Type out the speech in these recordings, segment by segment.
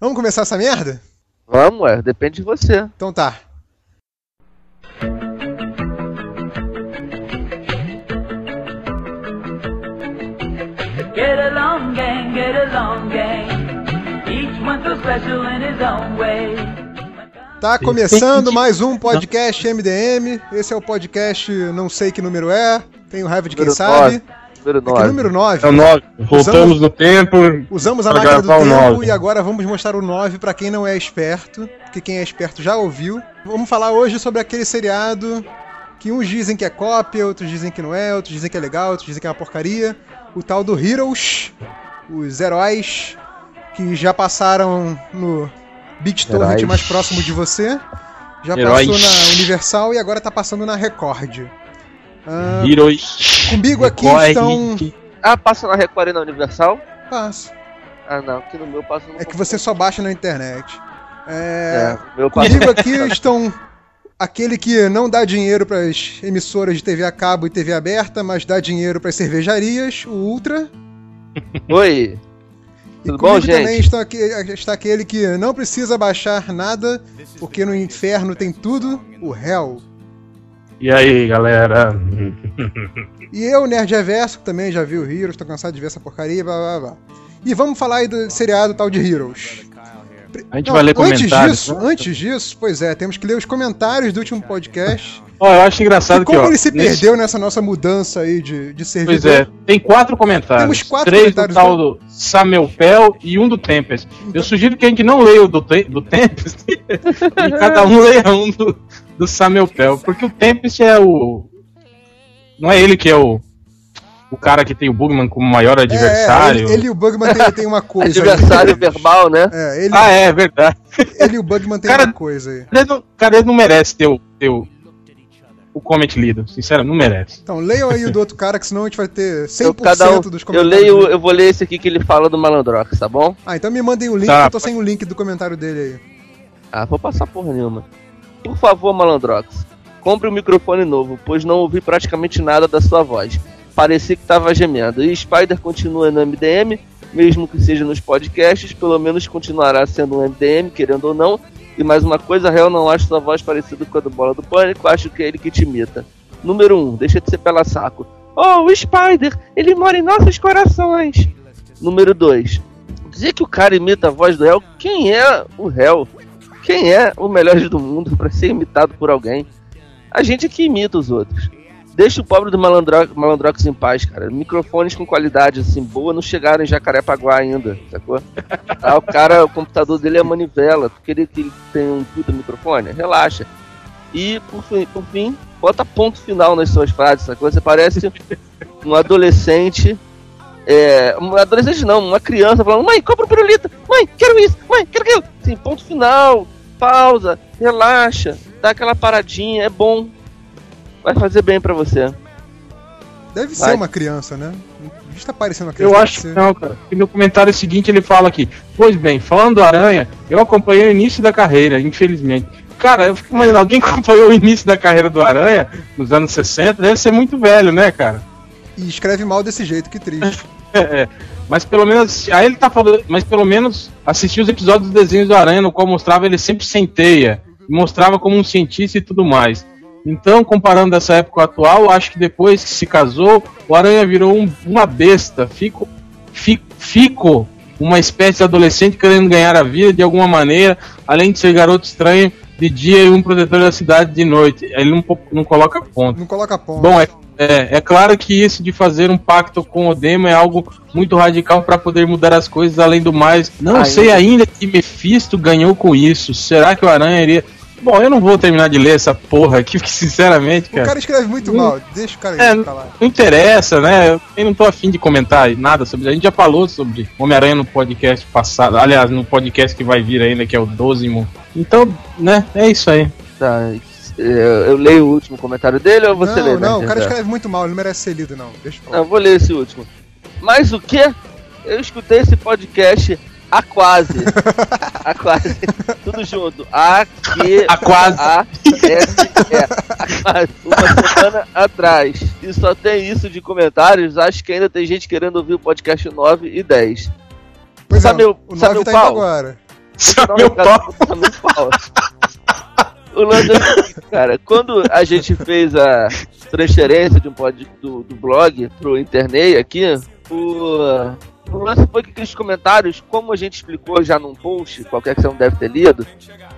Vamos começar essa merda? Vamos, ué, depende de você. Então tá. Get along, gang, get along, gang. Each one so special in his own way. Tá começando mais um podcast MDM. Esse é o podcast Não Sei Que Número É. Tem o raiva de quem sabe. Número 9. É que número 9. É o 9. Voltamos Usamos- no tempo. Usamos a máquina do tempo e agora vamos mostrar o 9 pra quem não é esperto, porque quem é esperto já ouviu. Vamos falar hoje sobre aquele seriado que uns dizem que é cópia, outros dizem que não é, outros dizem que é legal, outros dizem que é uma porcaria. O tal do Heroes, os heróis que já passaram no BitTorrent mais próximo de você. Já Heróis. passou na Universal e agora tá passando na Record. Ah, Heroes. comigo aqui Corre. estão. Ah, passa na Record e na Universal? Passa. Ah, não, aqui no meu passa no É que você só baixa na internet. É, É, meu passa. Comigo aqui estão aquele que não dá dinheiro para as emissoras de TV a cabo e TV aberta, mas dá dinheiro para as cervejarias, o Ultra. Oi. E Tudo bom, comigo também gente? está, aqui- está aquele que não precisa baixar nada, porque no inferno tem tudo, o Hell. E aí, galera? E eu, Nerd Reverso, que também já vi o Heroes, tô cansado de ver essa porcaria, blá blá blá. E vamos falar aí do seriado tal de Heroes. A gente Não, vai ler antes disso, né? antes disso, pois é, temos que ler os comentários do último podcast. Ó, eu acho engraçado E que, como ele se nesse- perdeu nessa nossa mudança aí de, de servidor. Pois é, tem quatro comentários. Temos quatro Três comentários, do tal do Samuel Pell e um do Tempest. Eu sugiro que a gente não leia o do, Te- do Tempest e cada um leia um do, do Samuel Pell. Porque o Tempest é o. Não é ele que é o. O cara que tem o Bugman como maior adversário. É, ele, ele e o Bugman tem, tem uma coisa. Adversário aí. verbal, né? É, ele, Ah, é, verdade. ele e o Bugman tem Cara- uma coisa aí. Ele não, cara, ele não merece ter o, ter o, o comment lido. Sinceramente, não merece. Então, leiam aí o do outro cara, que senão a gente vai ter 100% Eu, cada um, dos eu comentários. leio, dele. eu vou ler esse aqui que ele fala do Malandrox, tá bom? Ah, então me mandem o link, Tá. que eu tô sem o link do comentário dele aí. Ah, vou passar porra nenhuma. Por favor, Malandrox, compre um microfone novo, pois não ouvi praticamente nada da sua voz. Parecia que tava gemendo. E Spider continua no MDM, mesmo que seja nos podcasts, pelo menos continuará sendo um MDM, querendo ou não. E mais uma coisa, real não acho sua voz parecida com a do Bola do Pânico, acho que é ele que te imita. Número 1, um, deixa de ser pela saco. Oh, o Spider, ele mora em nossos corações. Número 2, dizer que o cara imita a voz do Hell, quem é o Hell? Quem é o melhor do mundo pra ser imitado por alguém? A gente é que imita os outros. Deixa o pobre do Malandro Malandrox em paz, cara. Microfones com qualidade assim boa não chegaram em Jacarepaguá ainda, sacou? Ah, o cara, o computador dele é manivela. Tu queria que ele tenha um puta microfone? Relaxa. E, por fim, por fim, bota ponto final nas suas frases, sacou? Você parece um adolescente. É, um adolescente não, uma criança falando, mãe, compra um pirulito, mãe, quero isso, mãe, quero aquilo. Sim, ponto final, pausa, relaxa, dá aquela paradinha, é bom. Vai fazer bem pra você. Deve Vai. ser uma criança, né? A gente tá parecendo uma criança. Eu acho que não, cara. E no comentário seguinte ele fala aqui: Pois bem, falando do Aranha, eu acompanhei o início da carreira, infelizmente. Cara, eu fico imaginando, alguém que acompanhou o início da carreira do Aranha nos anos 60 deve ser muito velho, né, cara? E escreve mal desse jeito, que triste. É, mas pelo menos. Aí ele tá falando. Mas pelo menos assistir os episódios dos desenhos do Aranha, no qual mostrava ele sempre sem teia. Mostrava como um cientista e tudo mais. Então, comparando dessa época atual, acho que depois que se casou, o Aranha virou um- uma besta. Fico, fico, fico uma espécie de adolescente querendo ganhar a vida de alguma maneira, além de ser garoto estranho de dia e um protetor da cidade de noite. Ele não, não coloca ponto. Não coloca ponto. Bom, é, é, é claro que isso de fazer um pacto com o Demo é algo muito radical para poder mudar as coisas, além do mais. Não Ainda. sei ainda que Mephisto ganhou com isso. Será que o Aranha iria. Bom, eu não vou terminar de ler essa porra aqui, porque sinceramente, o cara, cara escreve muito Hum. mal. Deixa o cara É, pra lá. não interessa, né? Eu não tô afim de comentar nada sobre isso. A gente já falou sobre Homem-Aranha no podcast passado, aliás, no podcast que vai vir ainda, que é o dozimo. Então, né, é isso aí. Tá. é, Eu leio o último comentário dele ou você não, lê? né, não, o cara escreve muito mal, ele não merece ser lido, não. Deixa eu falar. Não, eu vou ler esse último. Mas o que? Eu escutei esse podcast a quase. a quase. Tudo junto. A que. A quase. A S E. Quase. Uma semana atrás. E só tem isso de comentários. Acho que ainda tem gente querendo ouvir o podcast 9 e 10. Pois Sabe é, o- o sabe 9 o tá indo pau? agora. É Vou dar um meu recado pau. O lance é cara, quando a gente fez a transferência de um pod, do, do blog pro internet aqui, o, o lance foi que aqueles comentários, como a gente explicou já num post, qualquer que você não deve ter lido,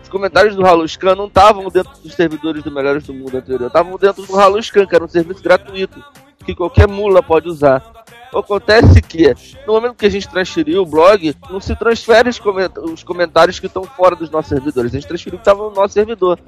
os comentários do Haluscan não estavam dentro dos servidores do Melhores do Mundo anterior, estavam dentro do Haluscan, que era um serviço gratuito, que qualquer mula pode usar. Acontece que, no momento que a gente transferiu o blog, não se transfere os, coment- os comentários que estão fora dos nossos servidores. A gente transferiu o que estava no nosso servidor.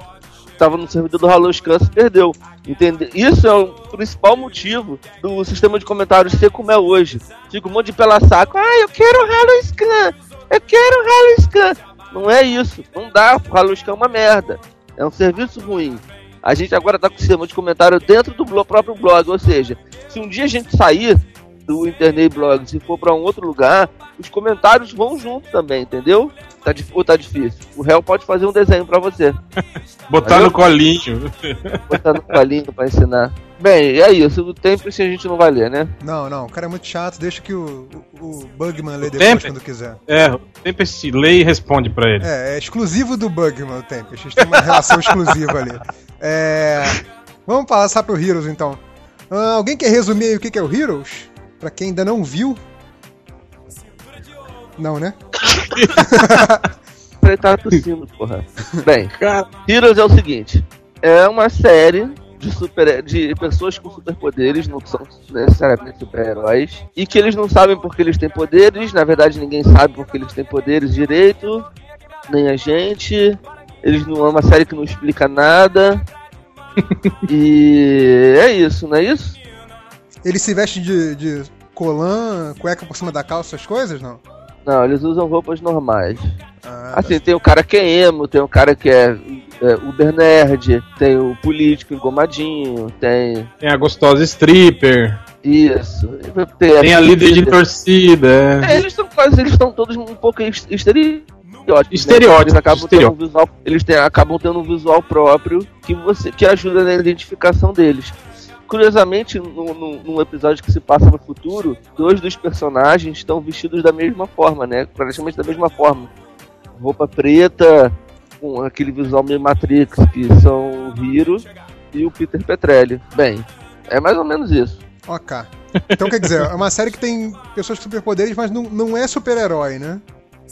Estava no servidor do Haluscan se perdeu. Entende? Isso é o principal motivo do sistema de comentários ser como é hoje. Fica um monte de pela saco. Ah, eu quero o Haluscan! Eu quero o Haluscan! Não é isso. Não dá. O Haluscan é uma merda. É um serviço ruim. A gente agora tá com o sistema de comentário dentro do próprio blog. Ou seja, se um dia a gente sair do internet blog, se for pra um outro lugar, os comentários vão junto também, entendeu? Tá, ou tá difícil. O réu pode fazer um desenho pra você. Botar Valeu? no colinho. Botar no colinho pra ensinar. Bem, é isso. O tempo se a gente não vai ler, né? Não, não, o cara é muito chato, deixa que o, o, o Bugman lê O depois quando quiser. É, sempre se lê e responde pra ele. É, é exclusivo do Bugman o Tempest. A gente tem uma relação exclusiva ali. É, vamos passar pro Heroes então. Ah, alguém quer resumir aí o que que é o Heroes? Pra quem ainda não viu. Não, né? Ele tá tossindo, porra. Bem, Heroes é o seguinte: é uma série de, super, de pessoas com superpoderes, não são necessariamente super-heróis, e que eles não sabem porque eles têm poderes, na verdade ninguém sabe porque eles têm poderes direito, nem a gente. Eles não é uma série que não explica nada. e é isso, não é isso? Ele se veste de, de colã, cueca por cima da calça, essas coisas, não? Não, eles usam roupas normais. Ah, tá. Assim, tem o cara que é emo, tem o cara que é, é Uber Nerd, tem o político engomadinho, tem tem a gostosa stripper, isso. Tem, tem a líder de torcida. É, eles estão quase, eles estão todos um pouco est- estereótipos. né? Estereótipos, Eles acabam tendo um visual, eles têm, acabam tendo um visual próprio que você que ajuda na identificação deles. Curiosamente, no, no- num episódio que se passa no futuro, dois dos personagens estão vestidos da mesma forma, né? Praticamente da mesma forma. Roupa preta, com aquele visual meio Matrix, que são o Hiro e o Peter Petrelli. Bem, é mais ou menos isso. Ok. Então quer dizer, é uma série que tem pessoas com superpoderes, mas não, não é super-herói, né?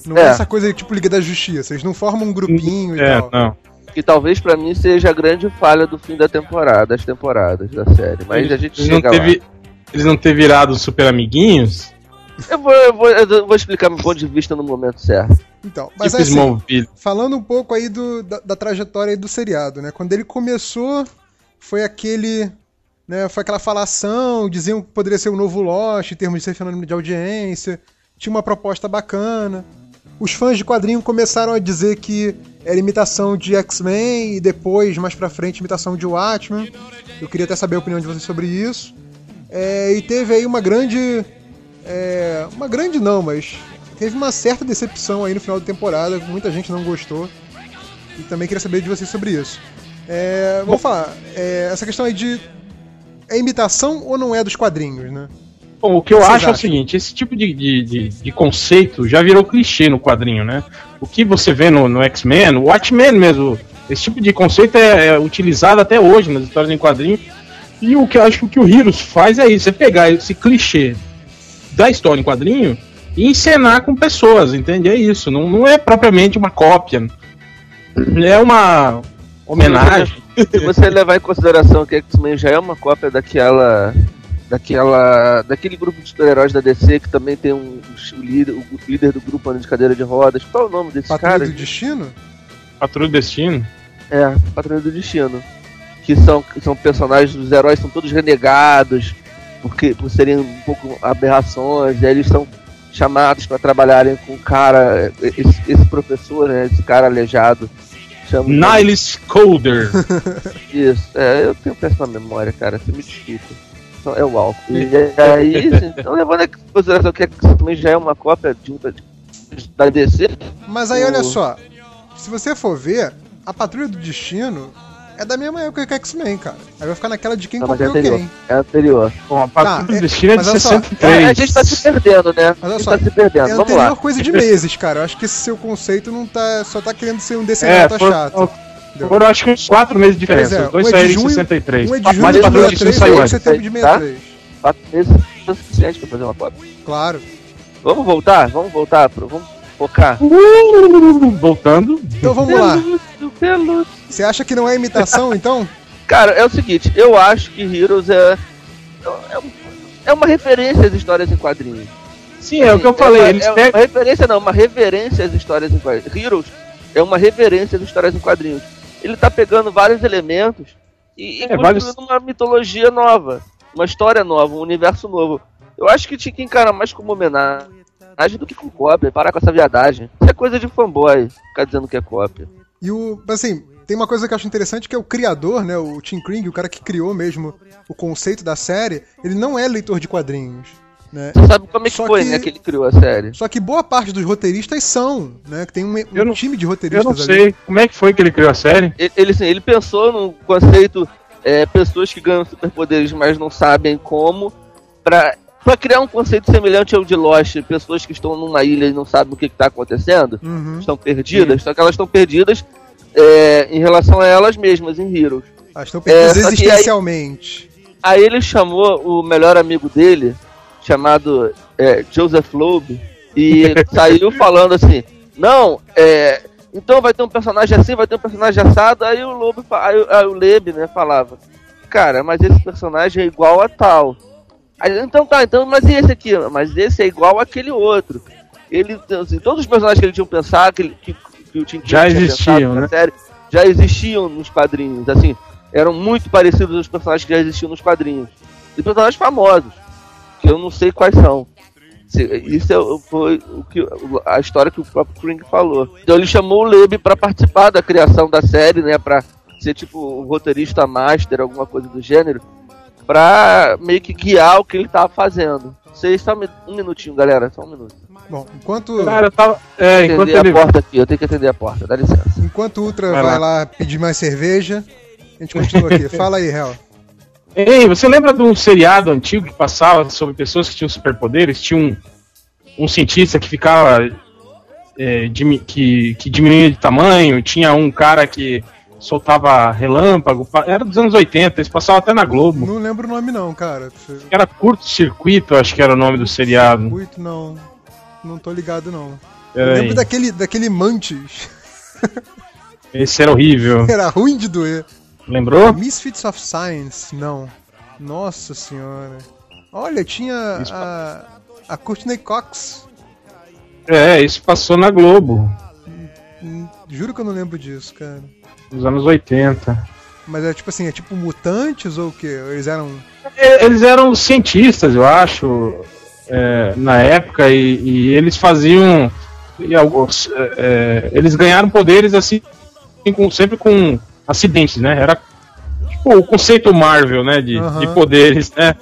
Não é. É. essa coisa tipo Liga da Justiça. Eles não formam um grupinho e É, tal. não. Que talvez pra mim seja a grande falha do fim da temporada, das temporadas da série. Mas a gente eles não chega teve, Eles não ter virado super amiguinhos? lá. Eu vou, eu, vou, eu vou explicar meu ponto de vista no momento certo. Então, mas tipo assim, Smallville. falando um pouco aí do, da, da trajetória aí do seriado, né? Quando ele começou, foi aquele. Né, foi aquela falação, diziam que poderia ser o novo Lost em termos de ser fenômeno de audiência, tinha uma proposta bacana. Os fãs de quadrinho começaram a dizer que era imitação de X-Men e depois, mais pra frente, imitação de Watchmen. Eu queria até saber a opinião de vocês sobre isso. É, e teve aí uma grande. é, uma grande não, mas teve uma certa decepção aí no final da temporada, muita gente não gostou. E também queria saber de vocês sobre isso. É, vamos falar, é, essa questão aí de. É imitação ou não é dos quadrinhos, né? Bom, o que eu Vocês acho é o seguinte, esse tipo de, de, de, de conceito já virou clichê no quadrinho, né? O que você vê no, no X-Men, o Watchmen mesmo, esse tipo de conceito é, é utilizado até hoje nas histórias em quadrinho. E o que eu acho que o que o Heroes faz é isso, é pegar esse clichê da história em quadrinho e encenar com pessoas, entende? É isso, não, não é propriamente uma cópia. É uma homenagem. Se você levar em consideração que X-Men já é uma cópia daquela. Daquela. daquele grupo de super-heróis da DC que também tem um, o, líder, o líder do grupo anda de cadeira de rodas. Qual é o nome desses Patrulha caras? do Destino? Patrulha do Destino. É, Patrulha do Destino. Que são, que são personagens, os heróis são todos renegados, porque por serem um pouco aberrações, e aí eles são chamados para trabalharem com o cara, esse, esse professor, né, esse cara aleijado. Chama Niles Coder. Isso, é, eu tenho péssima memória, cara, você me desculpa. Então, É o álcool. E aí, então, levando em consideração que isso também já é uma cópia de, um- da DC, Mas aí, O- olha só, se você for ver, a Patrulha do Destino é da mesma época que X-Men, cara. Aí vai ficar naquela de quem Não, mas é copiou anterior. quem. É anterior. Bom, a Patrulha Tá, do é- Destino é de mas olha só, 63. É, a gente tá se perdendo, né? Mas olha só, tá se perdendo. É Vamos anterior lá. coisa de meses, cara. Eu acho que esse seu conceito não tá. Só tá querendo ser um decenalta É, foram, chato. Foram acho que uns 4 meses de diferença. é, Os dois um é de saíram em junho, 63. Um é de Mas junho Mas de a Patrulha do 63 Destino saiu antes. setembro de Tá? 63. Quatro meses é o suficiente pra fazer uma cópia. Claro. Vamos voltar? Vamos voltar? Pro... Vamos focar. Voltando. Então vamos lá. Você acha que não é imitação, então? Cara, é o seguinte, eu acho que Heroes é. É, é uma referência às histórias em quadrinhos. Sim, é o que eu falei. É, Eles é pegam. uma referência, não, uma reverência às histórias em quadrinhos. Heroes é uma reverência às histórias em quadrinhos. Ele tá pegando vários elementos e, e É, construindo vários- uma mitologia nova, uma história nova, um universo novo. Eu acho que tinha que encarar mais como homenagem do que com cópia, parar com essa viadagem. Isso é coisa de fanboy, ficar dizendo que é cópia. E o. Assim, tem uma coisa que eu acho interessante que é o criador, né? O Tim Kring, o cara que criou mesmo o conceito da série, ele não é leitor de quadrinhos. Né? Você sabe como é que Só foi, que- né, que ele criou a série? Só que boa parte dos roteiristas são, né? Que tem um, um Eu não- time de Eu roteiristas não ali. sei como é que foi que ele criou a série. Ele, ele, assim, ele pensou no conceito é, pessoas que ganham superpoderes, mas não sabem como, pra, pra criar um conceito semelhante ao de Lost, pessoas que estão numa ilha e não sabem o que está acontecendo, Uhum. estão perdidas, só que elas estão perdidas é, em relação a elas mesmas, em Heroes. Elas estão perdidas É, que aí- existencialmente. Aí ele chamou o melhor amigo dele, chamado é, Joseph Loeb, e saiu falando assim: Não, é, então vai ter um personagem assim, vai ter um personagem assado. Aí o Loeb, aí, o- aí o Leb, né, falava: Cara, mas esse personagem é igual a tal. Aí, então tá, então, mas e esse aqui? Mas esse é igual àquele outro. Ele, assim, todos os personagens que ele tinha pensado, que, que, que o Tim King Já tinha existiam, né? série, já existiam nos quadrinhos, assim, eram muito parecidos aos personagens que já existiam nos quadrinhos. E personagens famosos, que eu não sei quais são. Isso é foi o que, a história que o próprio Kring falou. Então ele chamou o Leb para participar da criação da série, né, para ser tipo um roteirista master, alguma coisa do gênero, pra meio que guiar o que ele tava fazendo. Vocês só me- um minutinho, galera, só um minuto. Bom, enquanto, Cara, eu tava. É, enquanto ele. a porta aqui, eu tenho que atender a porta, dá licença. enquanto o Ultra Vai vai, lá. lá. pedir mais cerveja, a gente continua aqui. Fala aí, Hel. Ei, você lembra de um seriado antigo que passava sobre pessoas que tinham superpoderes? Tinha um, um cientista que ficava. é, que, que diminuía de tamanho, tinha um cara que soltava relâmpago. pa- Era dos anos 80, eles passavam até na Globo. Não lembro o nome não, cara. Era curto-circuito, acho que era o nome do seriado. Muito não. Não tô ligado não. Eu aí. lembro daquele, daquele Mantis. Esse era horrível. Era ruim de doer. Lembrou? Misfits of Science, não. Nossa senhora. Olha, tinha Isso. a, a Courtney Cox. É, isso passou na Globo, Hum, Juro que eu não lembro disso, cara. nos anos 80. Mas é tipo assim, é tipo mutantes ou o quê? Eles eram. É, Eles eram cientistas, eu acho, é, na época, e, e eles faziam. e alguns, é, é, eles ganharam poderes assim, sempre com acidentes, né? Era tipo o conceito Marvel, né? De, Aham. de poderes, né?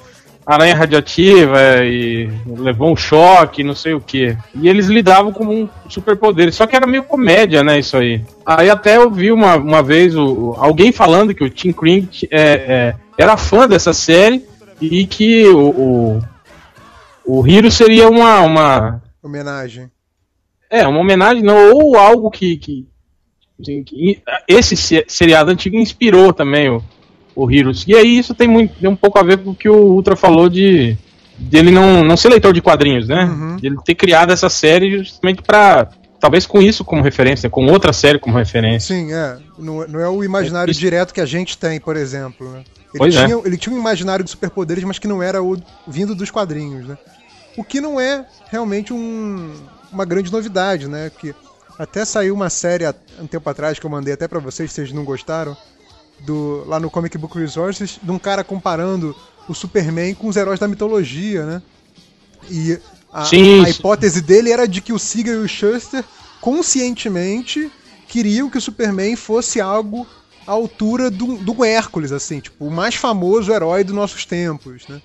Aranha radioativa e levou um choque, não sei o que. E eles lidavam com um superpoder. Só que era meio comédia, né? Isso aí. Aí até eu vi uma, uma vez o, alguém falando que o Tim Kring é, é, era fã dessa série e que o, o, o Hiro seria uma, uma. Homenagem. É, uma homenagem, não, ou algo que. que- esse se- seriado antigo inspirou também o, o Heroes. E aí isso tem, muito, tem um pouco a ver com o que o Ultra falou de dele não, não ser leitor de quadrinhos, né? Uhum. De ele ter criado essa série justamente pra. Talvez com isso como referência, com outra série como referência. Sim, é. Não, não é o imaginário Isso. direto que a gente tem, por exemplo. né? Ele, Pois é. tinha, ele tinha um imaginário de superpoderes, mas que não era o vindo dos quadrinhos, né? O que não é realmente um- uma grande novidade, né? Que até saiu uma série há um tempo atrás que eu mandei até pra vocês, se vocês não gostaram, do, lá no Comic Book Resources, de um cara comparando o Superman com os heróis da mitologia, né? E a, a hipótese dele era de que o Siegel e o Shuster conscientemente queriam que o Superman fosse algo à altura do, do Hércules, assim, tipo, o mais famoso herói dos nossos tempos, né?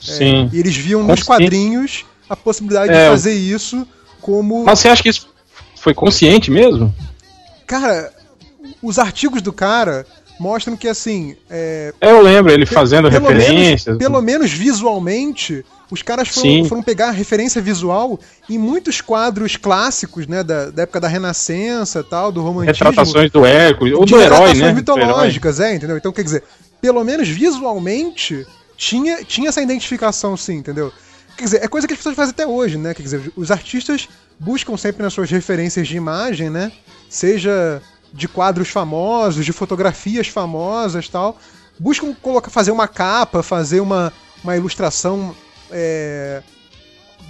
Sim. E eles viam nos quadrinhos a possibilidade É, de fazer isso como. Mas você acha que isso foi consciente mesmo? Cara, os artigos do cara mostram que, assim. É, Eu lembro ele fazendo pelo referências. Menos, pelo menos visualmente, os caras foram, foram pegar referência visual em muitos quadros clássicos, né? Da, da época da Renascença tal, do romantismo. Retratações do Hércules, ou de do herói, retratações né? Mitológicas, é, entendeu? Então, quer dizer, pelo menos visualmente, tinha, tinha essa identificação sim, entendeu? Quer dizer, é coisa que as pessoas fazem até hoje, né? Quer dizer, os artistas buscam sempre nas suas referências de imagem, né? Seja de quadros famosos, de fotografias famosas tal. Buscam colocar, fazer uma capa, fazer uma, uma ilustração é,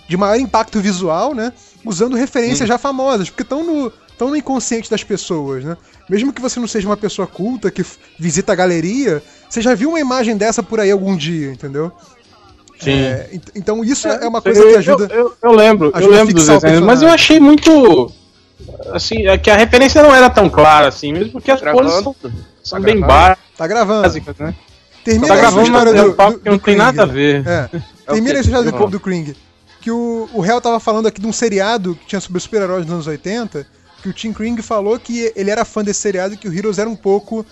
de maior impacto visual, né? Usando referências já famosas, porque estão no, tão no inconsciente das pessoas, né? Mesmo que você não seja uma pessoa culta que visita a galeria, você já viu uma imagem dessa por aí algum dia, entendeu? Sim. É, ent- então isso é, uma coisa que Eu- ajuda. Eu, eu- eu lembro, eu ajuda a lembro dos desenhos, mas eu achei muito. Assim, é que a referência não era tão clara assim, mesmo porque as coisas Gravando. são, são Tá bem gravando. Tá gravando. básicas, né? Termina Tá gravando, história é do, do- que não do tem nada a ver. É. É o Termina sua história do, do Kring. Que o, o Hell tava falando aqui de um seriado que tinha sobre super-heróis nos anos 80, que o Tim Kring falou que ele era fã desse seriado e que o Heroes era um pouco.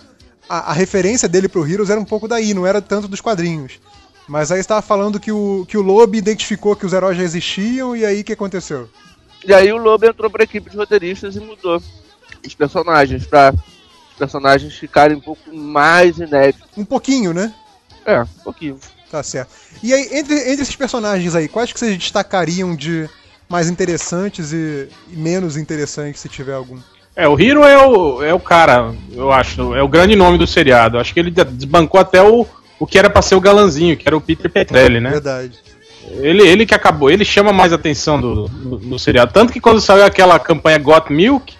A, a referência dele pro Heroes era um pouco daí, não era tanto dos quadrinhos. Mas aí você tava falando que o, que o Loeb identificou que os heróis já existiam, e aí o que aconteceu? E aí o Lobo entrou pra equipe de roteiristas e mudou os personagens pra os personagens ficarem um pouco mais inéditos. Um pouquinho, né? É, um pouquinho. Tá certo. E aí, entre, entre esses personagens aí, quais que vocês destacariam de mais interessantes e, e menos interessantes, se tiver algum? É, o Hiro é o, é o cara, eu acho, é o grande nome do seriado. Acho que ele desbancou até o, o que era pra ser o galanzinho, que era o Peter Petrelli, né? Verdade. Ele, ele que acabou, ele chama mais atenção do, do, do seriado. Tanto que quando saiu aquela campanha Got Milk,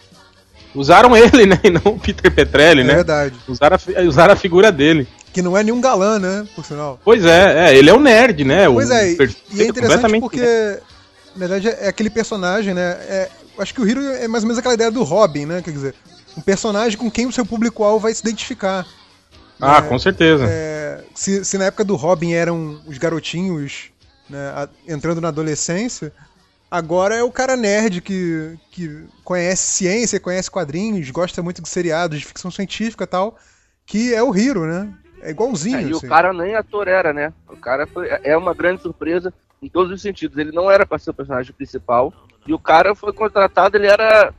usaram ele, né? E não o Peter Petrelli, É né? verdade. Usaram a, usaram a figura dele. Que não é nenhum galã, né? Por sinal. Pois é, é, ele é o nerd, né? O Pois é, e- e é interessante porque, nerd. na verdade, é aquele personagem, né? É, acho que o Hiro é mais ou menos aquela ideia do Robin, né? Quer dizer, um personagem com quem o seu público-alvo vai se identificar. Ah, com certeza. É, se, se na época do Robin eram os garotinhos né, a- entrando na adolescência, agora é o cara nerd que, que conhece ciência, conhece quadrinhos, gosta muito de seriados, de ficção científica e tal, que é o Hiro, né? É igualzinho. É, e assim. o cara nem ator era, né? O cara foi, é uma grande surpresa em todos os sentidos. Ele não era pra ser o personagem principal. E o cara foi contratado, ele era.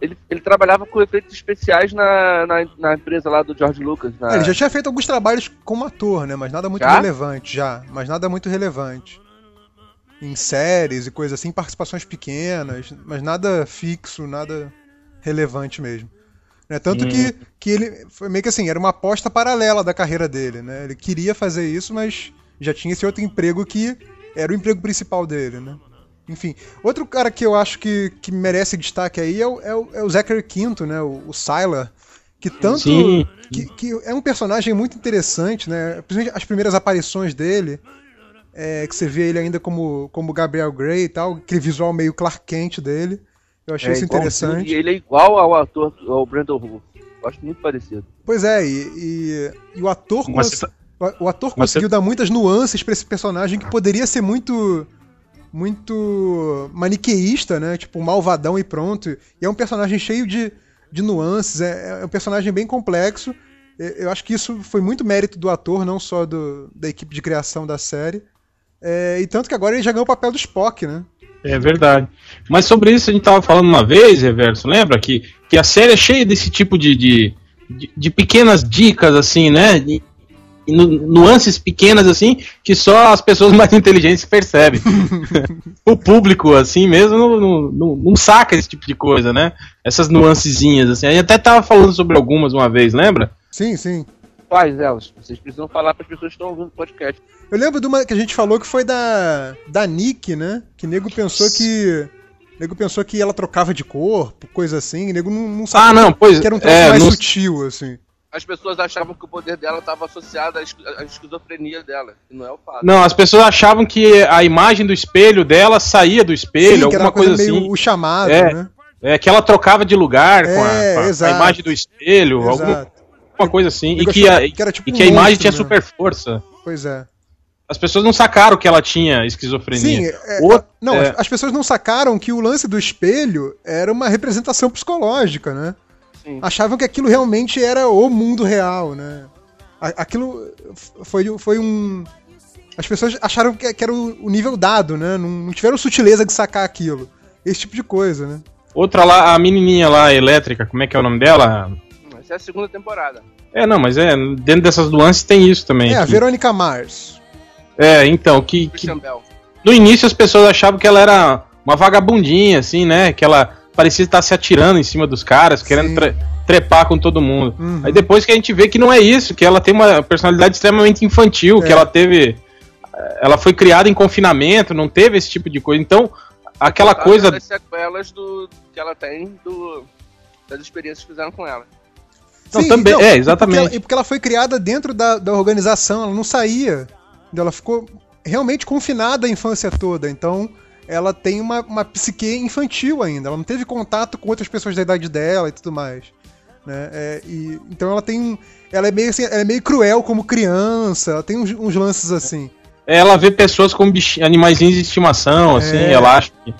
Ele, ele trabalhava com efeitos especiais na, na, na empresa lá do George Lucas. Na... É, ele já tinha feito alguns trabalhos como ator, né? Mas nada muito Já? relevante, já. Mas nada muito relevante. Em séries e coisas assim, participações pequenas, mas nada fixo, nada relevante mesmo. Né? Tanto Hum. que, que ele foi meio que assim, era uma aposta paralela da carreira dele, né? Ele queria fazer isso, mas já tinha esse outro emprego que era o emprego principal dele, né? Enfim, outro cara que eu acho que, que merece destaque aí é o, é o, é o Zachary Quinto, né? O, o Sylar, que tanto Sim. que, que é um personagem muito interessante, né? Principalmente as primeiras aparições dele, é, que você vê ele ainda como, como Gabriel Grey e tal, aquele visual meio Clark Kent dele. Eu achei É isso interessante. E ele é igual ao ator, ao Brandon Routh. Gosto muito parecido. Pois é, e, e, e o ator Mas cons- você o- ator conseguiu dar muitas nuances pra esse personagem que poderia ser muito muito maniqueísta, né? Tipo, malvadão e pronto. E é um personagem cheio de, de nuances, é, é um personagem bem complexo. Eu acho que isso foi muito mérito do ator, não só do, da equipe de criação da série. É, e tanto que agora ele já ganhou o papel do Spock, né? É verdade. Mas sobre isso a gente tava falando uma vez, Reverso, lembra? Que, que a série é cheia desse tipo de, de, de, de pequenas dicas, assim, né? Nuances pequenas, assim, que só as pessoas mais inteligentes percebem. o público, assim mesmo, não, não, não, saca esse tipo de coisa, né? Essas nuancezinhas, assim. A gente até tava falando sobre algumas uma vez, lembra? Sim, sim. Quais elas? Vocês precisam falar para as pessoas que estão ouvindo o podcast. Eu lembro de uma que a gente falou que foi da, da Nick, né? Que nego pensou que. Nego pensou que ela trocava de corpo, coisa assim. Nego não, não Ah, sabia não, pois que era um troço é, mais não- sutil, assim. As pessoas achavam que o poder dela estava associado à à esquizofrenia dela. E não é o fato. Não, as pessoas achavam que a imagem do espelho dela saía do espelho, Sim, que era alguma uma coisa, coisa, meio assim. o chamado, É, né? É que ela trocava de lugar com, a, É, com a- com a imagem do espelho, alguma, Exato. alguma coisa assim. E que, a, que era tipo e um que a imagem monstro, tinha né? super força. Pois é. As pessoas não sacaram que ela tinha esquizofrenia. Sim, é, Outra- não, é. as, as pessoas não sacaram que o lance do espelho era uma representação psicológica, né? Sim. achavam que aquilo realmente era o mundo real, né? Aquilo foi, foi um. As pessoas acharam que era o nível dado, né? Não tiveram sutileza de sacar aquilo. Esse tipo de coisa, né? Outra lá, a menininha lá, elétrica, como é que é o nome dela? Essa é a segunda temporada. É, não, mas é, dentro dessas nuances tem isso também. É, a Verônica Mars. É, então, que, que no início as pessoas achavam que ela era uma vagabundinha, assim, né? Que ela parecia estar se atirando em cima dos caras, querendo tre trepar com todo mundo. Uhum. Aí depois que a gente vê que não é isso, que ela tem uma personalidade extremamente infantil, é. que ela teve. Ela foi criada em confinamento, não teve esse tipo de coisa. Então, aquela coisa. As sequelas do, que ela tem do, das experiências que fizeram com ela. Não, Sim, também, não, é, exatamente. E porque, ela, e porque ela foi criada dentro da, da organização, ela não saía. Ela ficou realmente confinada a infância toda. Então, ela tem uma, uma psique infantil ainda. Ela não teve contato com outras pessoas da idade dela e tudo mais. Né? É, e, então ela tem. Ela é meio assim, ela é meio cruel como criança, ela tem uns, uns lances assim. Ela vê pessoas como animaizinhos de estimação, assim, é... ela acha que.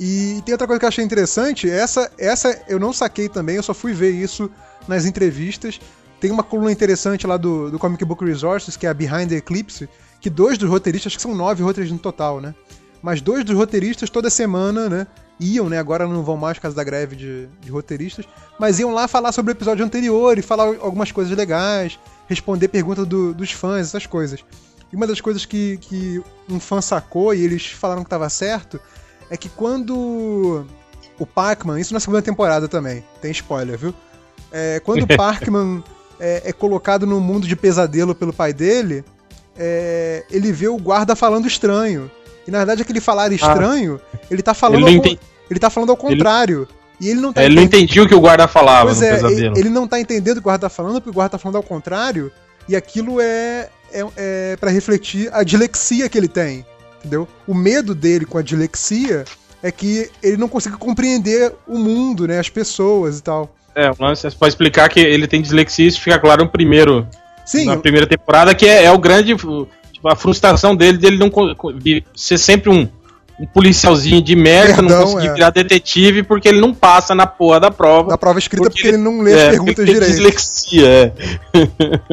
E tem outra coisa que eu achei interessante, essa, essa eu não saquei também, eu só fui ver isso nas entrevistas. Tem uma coluna interessante lá do, do Comic Book Resources, que é a Behind the Eclipse, que dois dos roteiristas, que são nove roteiristas no total, né? Mas dois dos roteiristas toda semana, né? Iam, né? Agora não vão mais por causa da greve de, de roteiristas, mas iam lá falar sobre o episódio anterior e falar algumas coisas legais, responder perguntas do, dos fãs, essas coisas. E uma das coisas que, que um fã sacou e eles falaram que estava certo é que quando o Parkman, isso na segunda temporada também, tem spoiler, viu? É, quando o Parkman é, é, colocado no mundo de pesadelo pelo pai dele, é, ele vê o guarda falando estranho. E na verdade aquele falar estranho, ah, ele tá falando ele, ao, ele tá falando ao contrário. Ele... E ele não tá é, Ele não entendia o que o guarda falava pois é, pesadelo. Ele não tá entendendo o que o guarda tá falando, porque o guarda tá falando ao contrário, e aquilo é, é, é para refletir a dilexia que ele tem entendeu? O medo dele com a dilexia é que ele não consegue compreender o mundo, né, as pessoas e tal. É, o lance é pode explicar que ele tem dislexia, isso fica claro no primeiro, Sim, na primeira temporada, que é, é o grande, tipo, a frustração dele, dele não ser sempre um, um policialzinho de merda, Perdão, não conseguir é. virar detetive porque ele não passa na porra da prova. Na prova escrita porque, ele, ele, não lê é, as perguntas direito. dislexia, é.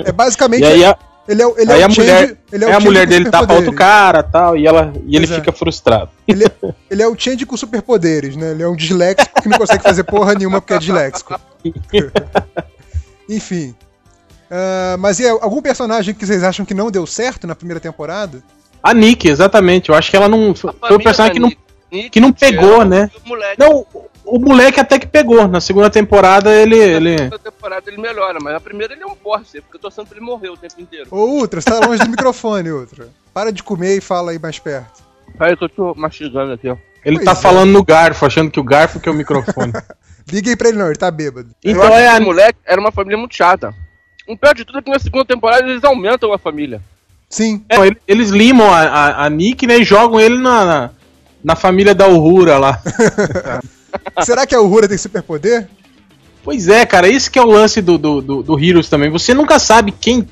É basicamente aí, a, ele é, ele Aí é a mulher, ele é, é a mulher dele tapa outro cara tal, e, ela, e ele é. fica frustrado. Ele é, ele é o Change com superpoderes, né? Ele é um disléxico que não consegue fazer porra nenhuma porque é disléxico. Enfim. Uh, mas e algum personagem que vocês acham que não deu certo na primeira temporada? A Nick, exatamente. Eu acho que ela não. Foi o personagem que não, Nick, que não pegou, né? Não, o moleque até que pegou. Na segunda temporada ele. ele... Na segunda temporada ele melhora, mas na primeira ele é um porce, porque eu tô achando que ele morreu o tempo inteiro. Ô, Ultra, você tá longe do microfone, Ultra. Para de comer e fala aí mais perto. Peraí que eu tô mastigando aqui, ó. Ele pois tá é. falando no garfo, achando que o garfo que é o microfone. Liga aí pra ele não, ele tá bêbado. Então é a moleque era uma família muito chata. O pior de tudo é que na segunda temporada eles aumentam a família. Sim. É, eles limam a, a, a, Nick, né, e jogam ele na, na, na família da Uhura lá. Será que a Uhura tem superpoder? Pois é, cara, esse que é o lance do, do, do, do Heroes também. Você nunca sabe quem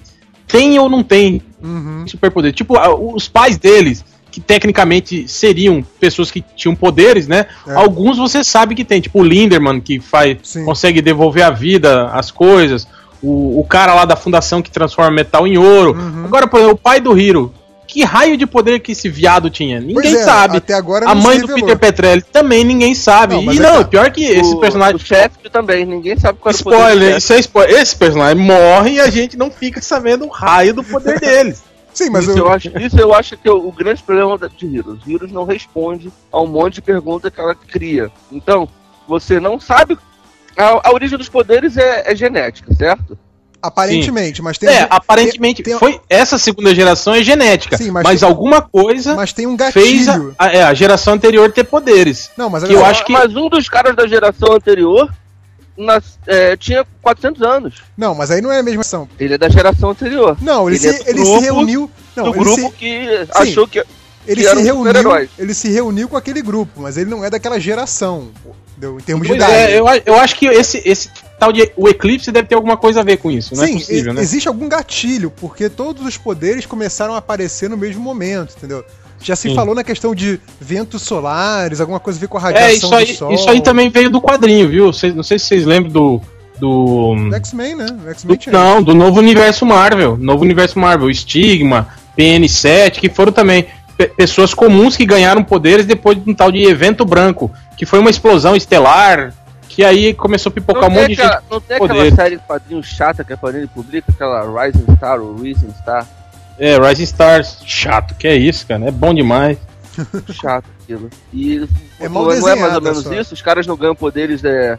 tem ou não tem uhum. superpoder. Tipo, os pais deles, que tecnicamente seriam pessoas que tinham poderes, né? É. Alguns você sabe que tem, tipo o Linderman, que faz, consegue devolver a vida, as coisas. O, o cara lá da fundação que transforma metal em ouro. Uhum. Agora, por exemplo, o pai do Hiro que raio de poder que esse viado tinha? Ninguém é, sabe. Até agora A mãe do Peter Petrelli também ninguém sabe. Não, e não, tá. pior que esse personagem. O chefe também, ninguém sabe qual é o spoiler, isso é spoiler. Esse personagem morre e a gente não fica sabendo o raio do poder deles. Sim, mas isso eu... eu... acho, isso eu acho que é o, o grande problema de Heroes. Heroes não responde a um monte de perguntas que ela cria. Então, você não sabe. A, a origem dos poderes é, é genética, certo? Aparentemente, Sim. mas tem. É, aparentemente. Tem, foi essa segunda geração é genética. Sim, mas, mas tem, alguma coisa. Mas tem um gatilho. Fez a, a, é, a geração anterior ter poderes. Não, mas que eu acho que. Mas um dos caras da geração anterior nas, é, tinha 400 anos. Não, mas aí não é a mesma ação. Ele é da geração anterior. Não, ele, ele, se, é ele se reuniu. Não, do grupo se... que Sim, achou que. Ele que se, reuniu, ele se reuniu com aquele grupo, mas ele não é daquela geração. Deu, em termos pois de idade. É, eu, eu acho que esse, esse tal de. O eclipse deve ter alguma coisa a ver com isso, não é Sim, é possível, né? Existe algum gatilho, porque todos os poderes começaram a aparecer no mesmo momento, entendeu? Já se Sim. falou na questão de ventos solares, alguma coisa a ver com a é, radiação é, isso aí, do sol. Isso aí também veio do quadrinho, viu? Não sei se vocês lembram do do. X-Men, né? X-Men não, do novo universo Marvel. Novo universo Marvel. Stigma, PN7, que foram também pessoas comuns que ganharam poderes depois de um tal de evento branco, que foi uma explosão estelar, que aí começou a pipocar um Não monte tem, de aquela, gente. não tem com aquela série de quadrinhos chata que a Panini publica, aquela Rising Star ou Rising Star? É, Rising Stars. Chato, que é isso, cara. É bom demais. Chato aquilo. E É não, mal não é mais ou menos só. isso? Os caras não ganham poderes é,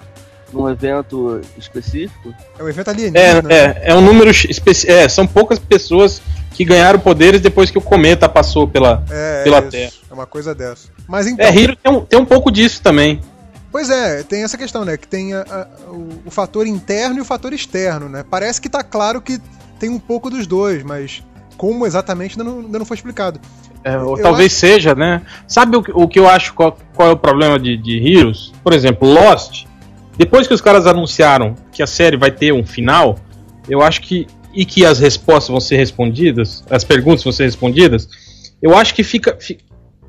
num evento específico? É um evento alienígena. né? É, é, é um número especial. É, são poucas pessoas que ganharam poderes depois que o cometa passou pela. É, pela é isso. Terra. É uma coisa dessa. Mas então. É, Hero tem um, tem um pouco disso também. Pois é, tem essa questão, né? Que tem a- a- o, o fator interno e o fator externo, né? Parece que tá claro que tem um pouco dos dois, mas como exatamente ainda não, ainda não foi explicado. É, ou Eu talvez seja, né? Sabe o, que- o que eu acho qual, qual é o problema de, de Heroes? Por exemplo, Lost. Depois que os caras anunciaram que a série vai ter um final, eu acho que. E que as respostas vão ser respondidas, as perguntas vão ser respondidas, eu acho que fica. fi-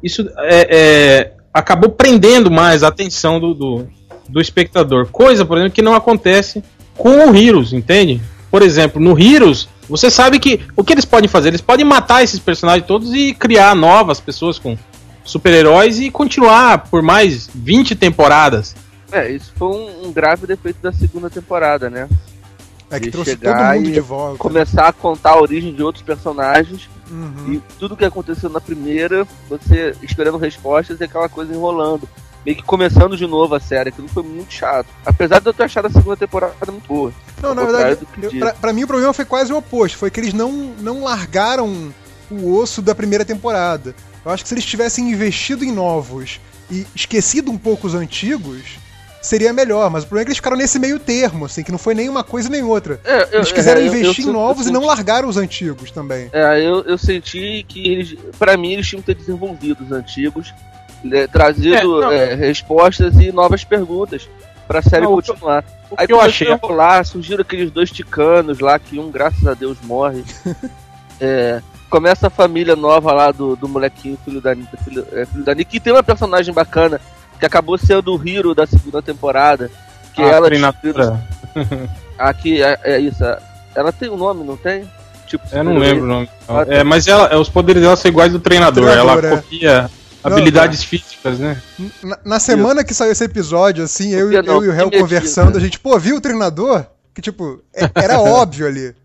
isso é, é, acabou prendendo mais a atenção do, do, do espectador. Coisa, por exemplo, que não acontece com o Heroes, entende? Por exemplo, no Heroes, você sabe que o que eles podem fazer? Eles podem matar esses personagens todos e criar novas pessoas com super-heróis e continuar por mais 20 temporadas. É, isso foi um, um grave defeito da segunda temporada, né? É que trouxe todo mundo e de volta. Começar a contar a origem de outros personagens Uhum. e tudo que aconteceu na primeira, você esperando respostas e aquela coisa enrolando. Meio que começando de novo a série, aquilo foi muito chato. Apesar de eu ter achado a segunda temporada muito boa. Não, na verdade, eu- pra, pra mim o problema foi quase o oposto. Foi que eles não, não largaram o osso da primeira temporada. Eu acho que se eles tivessem investido em novos e esquecido um pouco os antigos, seria melhor. Mas o problema é que eles ficaram nesse meio termo, assim, que não foi nem uma coisa nem outra. É, eu- Eles quiseram é, eu- eu investir em novos eu e não largaram os antigos também. É, eu, eu senti que eles, pra mim, eles tinham que ter desenvolvido os antigos, né, trazido É, é, respostas e novas perguntas pra série Não, o que eu- continuar. O Aí que eu achei. rolar, surgiram aqueles dois ticanos lá, que um, graças a Deus, morre. É, começa a família nova lá do, do molequinho, filho da, filho, é, filho da Nick, que tem uma personagem bacana, que acabou sendo o Hero da segunda temporada, que a ela... treinadora. Aqui, é, é isso, é- ela tem um nome, não tem? Tipo, Eu não lembro o nome. Ah, tá. É, mas ela, é, os poderes dela são iguais do treinador. Treinador, ela é. copia Não, habilidades físicas, né? Na, na semana que saiu esse episódio, assim, eu, não? eu e o Que conversando, a gente, pô, viu o treinador? Que, tipo, é- era óbvio ali.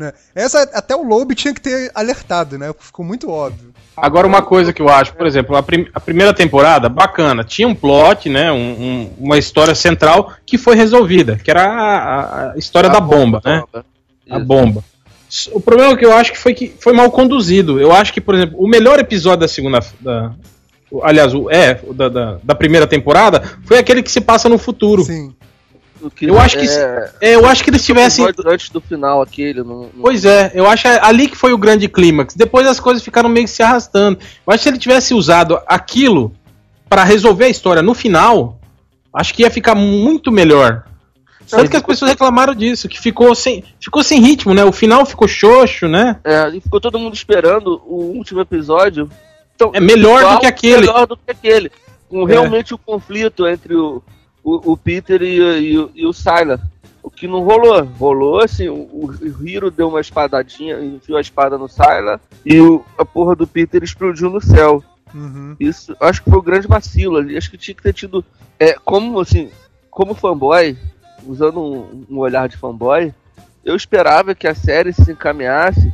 Né? Essa, até o Loeb tinha que ter alertado, né? Ficou muito óbvio. Agora, uma coisa que eu acho, por exemplo, a, prim- a primeira temporada, bacana, tinha um plot, né? um- um- uma história central que foi resolvida, que era a, a- a história da bomba, né? A bomba. O problema que eu acho que foi que foi mal conduzido. Eu acho que, por exemplo, o melhor episódio da segunda. Da, aliás, o, é, o da, da, da primeira temporada foi aquele que se passa no futuro. Sim. Eu acho que é, É, eu acho que eles tivessem. antes do final aquele. Não, não- Pois é, eu acho ali que foi o grande clímax. Depois as coisas ficaram meio que se arrastando. Eu acho que se ele tivesse usado aquilo pra resolver a história no final, acho que ia ficar muito melhor. Tanto que as pessoas reclamaram disso, que ficou sem, ficou sem ritmo, né? O final ficou xoxo, né? É, e ficou todo mundo esperando o último episódio. Então, É melhor igual, do que aquele. Melhor do que aquele. Com É. realmente o conflito entre o, o, o Peter e, e, o- e o Sylar. O que não rolou. Rolou assim, o, o Hiro deu uma espadadinha, enfiou a espada no Sylar e o, a porra do Peter explodiu no céu. Uhum. Isso, acho que foi o grande vacilo ali. Acho que tinha que ter tido. É, como assim, como fanboy, usando um, um olhar de fanboy, eu esperava que a série se encaminhasse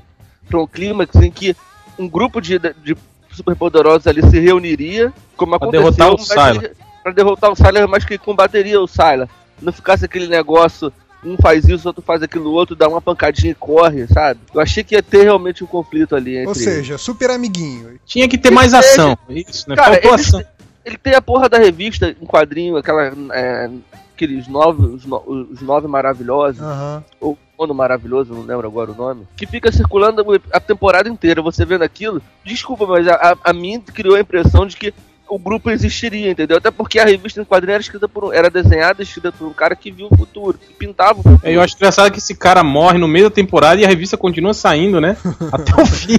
para um clímax em que um grupo de, de superpoderosos ali se reuniria, como Pra aconteceu, derrotar o mas Pra derrotar o Sylar, mas que combateria o Sylar. Não ficasse aquele negócio, um faz isso, outro faz aquilo, outro dá uma pancadinha e corre, sabe? Eu achei que ia ter realmente um conflito ali entre Ou seja, super amiguinho. Tinha que ter mais Que ação. Isso, né? Cara, Faltou ele, ação. ele tem a porra da revista em quadrinho, aquela. é, aqueles nove, os, no- os nove maravilhosos, Aham. ou Ono Maravilhoso, não lembro agora o nome, que fica circulando a temporada inteira, você vendo aquilo. Desculpa, mas a, a, a mim criou a impressão de que o grupo existiria, entendeu? Até porque a revista em quadrinho era escrita por um, era desenhada e escrita por um cara que viu o futuro, que pintava o futuro. É, Eu acho engraçado que esse cara morre no meio da temporada e a revista continua saindo, né? Até o fim.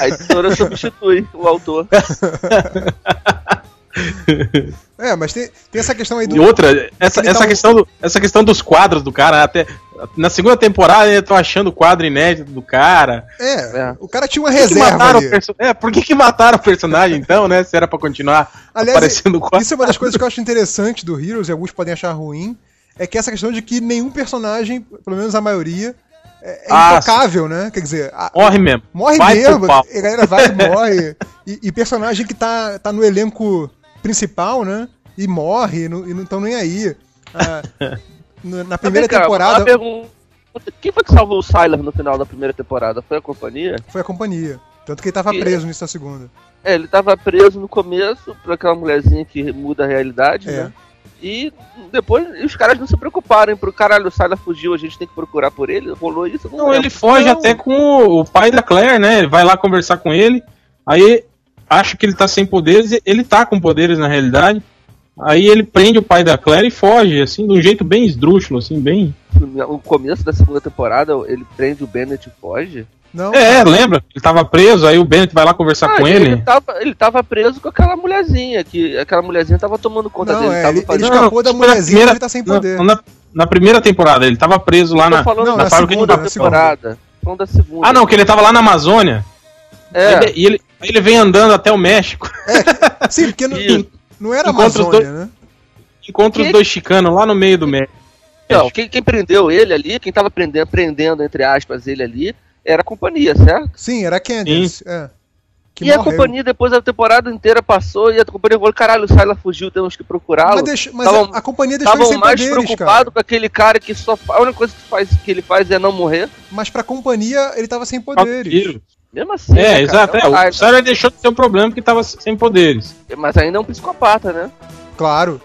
A editora substitui o autor. É, mas tem, tem essa questão aí do. E outra, essa, essa, tá um- questão do- essa questão dos quadros do cara, até na segunda temporada eu tô achando o quadro inédito do cara. É, É. o cara tinha uma Por que que reserva o perso- É, por que, que mataram o personagem então, né? Se era pra continuar Aliás, aparecendo o quadro. Isso é uma das coisas que eu acho interessante do Heroes, e alguns podem achar ruim, é que essa questão de que nenhum personagem, pelo menos a maioria, é, é Ah, intocável, né? Quer dizer, a- Morre mesmo. morre Vai mesmo, a galera vai e morre. E, e personagem que tá, tá no elenco principal, né? E morre, e não, e não tão nem aí. Ah, na primeira cá, temporada pergunta. Quem foi que salvou o Sylar no final da primeira temporada? Foi a companhia? foi a companhia. Tanto que ele tava E- preso nisso da segunda. É, ele tava preso no começo por aquela mulherzinha que muda a realidade, É. né? E depois os caras não se preocuparam, pro caralho, o Sylar fugiu, a gente tem que procurar por ele, rolou isso? Não, Não, ele foge Não. até com o, o pai da Claire, né? Ele vai lá conversar com ele. Aí acha que ele tá sem poderes, e ele tá com poderes na realidade. Aí ele prende o pai da Claire e foge, assim, de um jeito bem esdrúxulo, assim, bem. No começo da segunda temporada, ele prende o Bennett e foge. Não, É, lembra? Ele tava preso, aí o Bennett vai lá conversar Ah, com ele. tava, ele tava preso com aquela mulherzinha, que aquela mulherzinha tava tomando conta não, dele. é, tava ele, ele fazendo... escapou da isso foi na mulherzinha e primeira- ele tá sem Na, poder. na- na primeira temporada, ele tava preso lá na. falando Não, da na segunda segunda, na temporada. Falando da segunda. Ah, não, que ele tava lá na Amazônia. É, Aí, e ele, aí ele vem andando até o México. Sim, porque não, não era Amazônia, dois- né? Encontra Que- os dois chicanos lá no meio do México. Não, quem, quem prendeu ele ali, quem tava prendendo, prendendo, entre aspas, ele ali, era a companhia, certo? Sim, era a Candice. É. Que e a morreu. companhia, depois da temporada inteira passou, e a companhia falou, caralho, o Sylar fugiu, temos que procurá-lo. Mas, deixa- mas Tavam- a, a companhia deixou ele Estavam sem mais poderes, preocupados cara. com aquele cara que só a única coisa que, faz, que ele faz é não morrer. Mas pra companhia ele tava sem poderes. Mesmo assim. É, né, exato. É, o. Sarah deixou de ser um problema porque tava sem poderes. Mas ainda é um psicopata, né? Claro.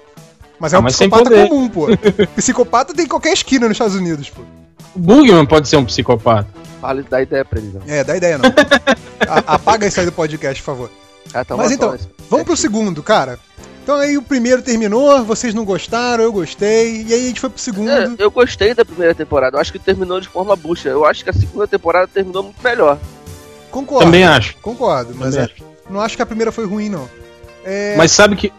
Mas é Ah, um mas sem psicopata comum, pô. Psicopata tem em qualquer esquina nos Estados Unidos, pô. O Bugman pode ser um psicopata. Fala dá ideia pra ele, não. É, dá ideia não. A- apaga isso aí do podcast, por favor. Ah, tá Mas então, voz. Vamos pro segundo, cara. Então aí o primeiro terminou, vocês não gostaram, eu gostei, e aí a gente foi pro segundo. É, eu gostei da primeira temporada. Eu acho que terminou de forma bucha. Eu acho que a segunda temporada terminou muito melhor. Concordo. Também acho. Concordo, mas é, não acho que a primeira foi ruim, não. É, Mas sabe que.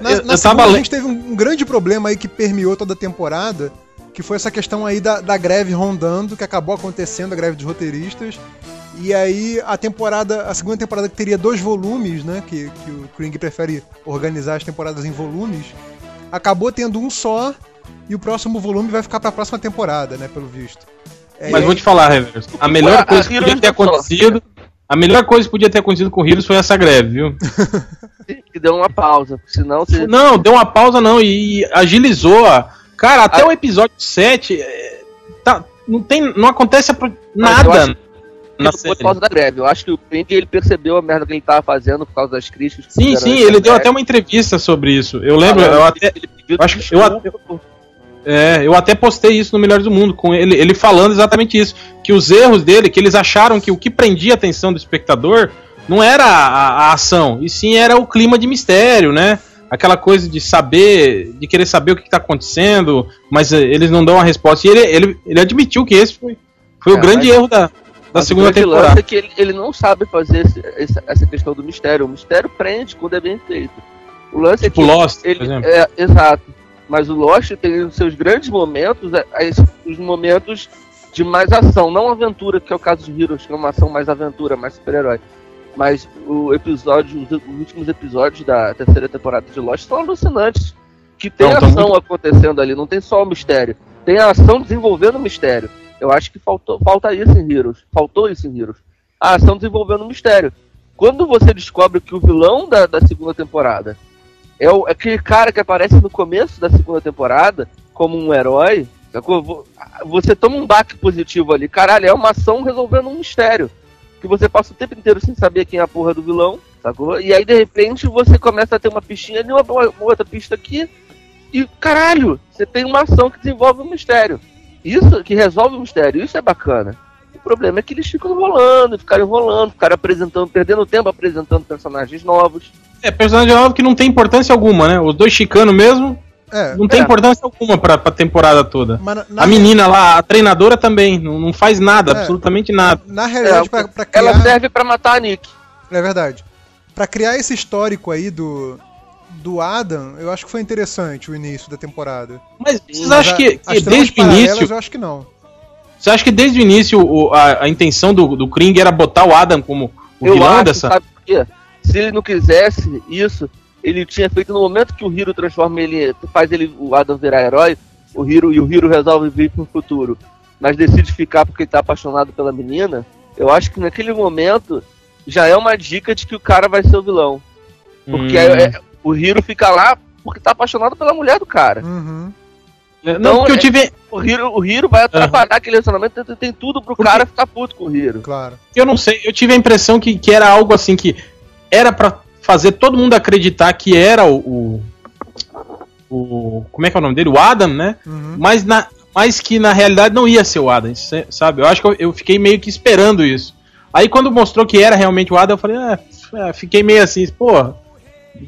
na, eu, na eu segunda tava a gente teve um, um grande problema aí que permeou toda a temporada, que foi essa questão aí da, da greve rondando, que acabou acontecendo, a greve dos roteiristas. E aí a temporada, a segunda temporada que teria dois volumes, né, que, que o Kring prefere organizar as temporadas em volumes, acabou tendo um só, e o próximo volume vai ficar pra próxima temporada, né, pelo visto. É, Mas vou te falar, Reverso. A melhor coisa que podia ter acontecido. A melhor coisa que podia ter acontecido com o Heroes foi essa greve, viu? Que deu uma pausa. Senão você. Não, deu uma pausa não e agilizou. a- Cara, até Ah. o episódio 7 é, tá, não tem, não acontece eu nada na foi série. por causa da greve. Eu acho que o Pink ele percebeu a merda que ele tava fazendo por causa das críticas. Sim, sim, ele deu internet. até uma entrevista sobre isso. Eu lembro, Falando eu que até, eu acho que- eu por- é, eu até postei isso no Melhores do Mundo, com ele, ele falando exatamente isso. Que os erros dele, que eles acharam que o que prendia a atenção do espectador não era a, a ação, e sim era o clima de mistério, né? Aquela coisa de saber, de querer saber o que está acontecendo, mas eh, eles não dão a resposta. E ele, ele, ele admitiu que esse foi, foi o É, grande mas- erro da, da o segunda grande temporada. é que ele, ele não sabe fazer esse- essa questão do mistério. O mistério prende quando é bem feito. O lance Tipo é que Lost, por ele, exemplo. é exato. Mas o Lost tem seus grandes momentos, é, é, os momentos de mais ação, não aventura, que é o caso de Heroes, que é uma ação mais aventura, mais super-herói. Mas o episódio, os últimos episódios da terceira temporada de Lost são alucinantes. Que tem Não, tão ação acontecendo ali, não tem só o mistério. Tem a ação desenvolvendo o mistério. Eu acho que faltou, falta isso em Heroes. Faltou isso em Heroes. A ação desenvolvendo o mistério. Quando você descobre que o vilão da, da segunda temporada é o, aquele cara que aparece no começo da segunda temporada como um herói, sacou? Vo- você toma um baque positivo ali. Caralho, é uma ação resolvendo um mistério. Que você passa o tempo inteiro sem saber quem é a porra do vilão, sacou? E aí, de repente, você começa a ter uma pistinha ali, uma, uma outra pista aqui. E, caralho, você tem uma ação que desenvolve um mistério. Isso, que resolve o mistério. Isso é bacana. O problema é que eles ficam enrolando, ficaram enrolando, ficaram apresentando, perdendo tempo apresentando personagens novos. É, personagem novo que não tem importância alguma, né? Os dois chicanos mesmo É, não tem É. importância alguma pra, pra temporada toda. mas A menina lá, a treinadora também, não, não faz nada, É. absolutamente nada. na realidade, É, pra, pra Ela criar. serve pra matar a Nick. É verdade. Pra criar esse histórico aí do. do Adam, eu acho que foi interessante o início da temporada. Mas vocês acham que, que tramas desde o início. eu acho que não. Você acha que desde o início o- a, a intenção do, do Kring era botar o Adam como o Eu vilão acho, dessa? sabe por quê? Se ele não quisesse isso, ele tinha feito no momento que o Hiro transforma ele, faz ele, o Adam virar herói, o Hiro e o Hiro resolve vir pro futuro, mas decide ficar porque ele tá apaixonado pela menina. Eu acho que naquele momento já é uma dica de que o cara vai ser o vilão. Porque Hum. é- é- o Hiro fica lá porque tá apaixonado pela mulher do cara. Uhum. Não, Então, porque eu é- tive. O Hiro, o Hiro vai atrapalhar aquele relacionamento, tem, tem tudo pro Porque- cara ficar puto com o Hiro. Claro. Eu não sei, eu tive a impressão que, que era algo assim que era pra fazer todo mundo acreditar que era o. o, o- como é que é o nome dele? O Adam, né? Uhum. Mas, na, mas que na realidade não ia ser o Adam, cê- sabe? Eu acho que eu, eu fiquei meio que esperando isso. Aí quando mostrou que era realmente o Adam, eu falei, ah, é, fiquei meio assim, pô.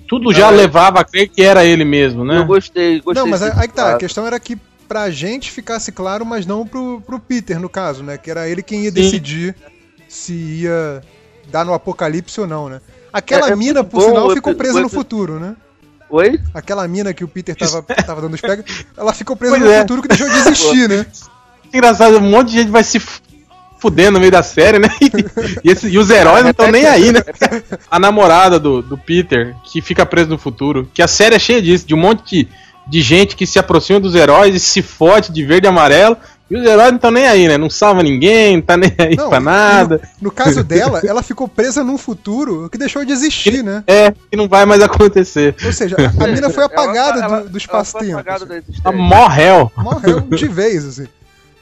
Tudo já é- levava a crer que era ele mesmo, né? Eu gostei, gostei. Não, mas disso, aí que tá. A questão era que pra gente ficasse claro, mas não pro, pro Peter, no caso, né? Que era ele quem ia Sim. decidir se ia dar no apocalipse ou não, né? Aquela É- é mina, por bom sinal, ficou presa no futuro, né? Oi? Aquela mina que o Peter tava, tava dando os pega, ela ficou presa Pois no é. futuro que deixou de existir, né? Engraçado, um monte de gente vai se f- fuder no meio da série, né? E, esse- e os heróis não estão nem aí, né? A namorada do, do Peter, que fica preso no futuro, que a série é cheia disso, de um monte de, de gente que se aproxima dos heróis e se fode de verde e amarelo. E os heróis não estão nem aí, né? Não salva ninguém, não tá nem aí Não, pra nada. No caso dela, ela ficou presa num futuro que deixou de existir, né? É, que não vai mais acontecer. Ou seja, a, a mina foi Ela- apagada ela- do, do ela espaço-tempo. apagada assim. da existência. Tá morreu. Morreu de vez, assim.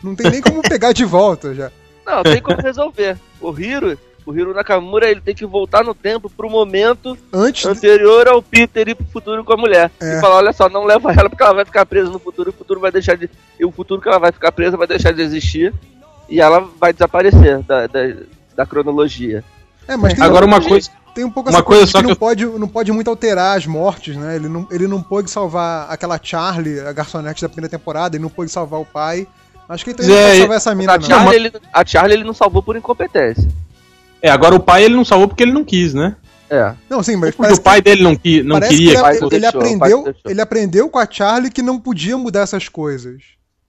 Não tem nem como pegar de volta já. Não, tem como resolver. O Hiro, o Hiro Nakamura, ele tem que voltar no tempo pro momento Antes. de- anterior ao Peter ir pro futuro com a mulher. É. E falar, olha só, não leva ela porque ela vai ficar presa no futuro, e o futuro vai deixar de. E o futuro que ela vai ficar presa vai deixar de existir. E ela vai desaparecer da, da, da cronologia. É, mas tem, Agora uma coisa. tem um pouco uma essa coisa coisa, só que que não, eu- pode, não pode muito alterar as mortes, né? Ele não, ele não pôde salvar aquela Charlie, a garçonete da primeira temporada, ele não pôde salvar o pai. Acho que ele também não É, e- salvar essa mina, A não. Charlie, ele, a Charlie ele não salvou por incompetência. É, agora o pai ele não salvou porque ele não quis, né? É. Não, sim, mas Porque o pai dele não, qui, que, não queria. que ele, não ele deixou, aprendeu, não ele aprendeu com a Charlie que não podia mudar essas coisas.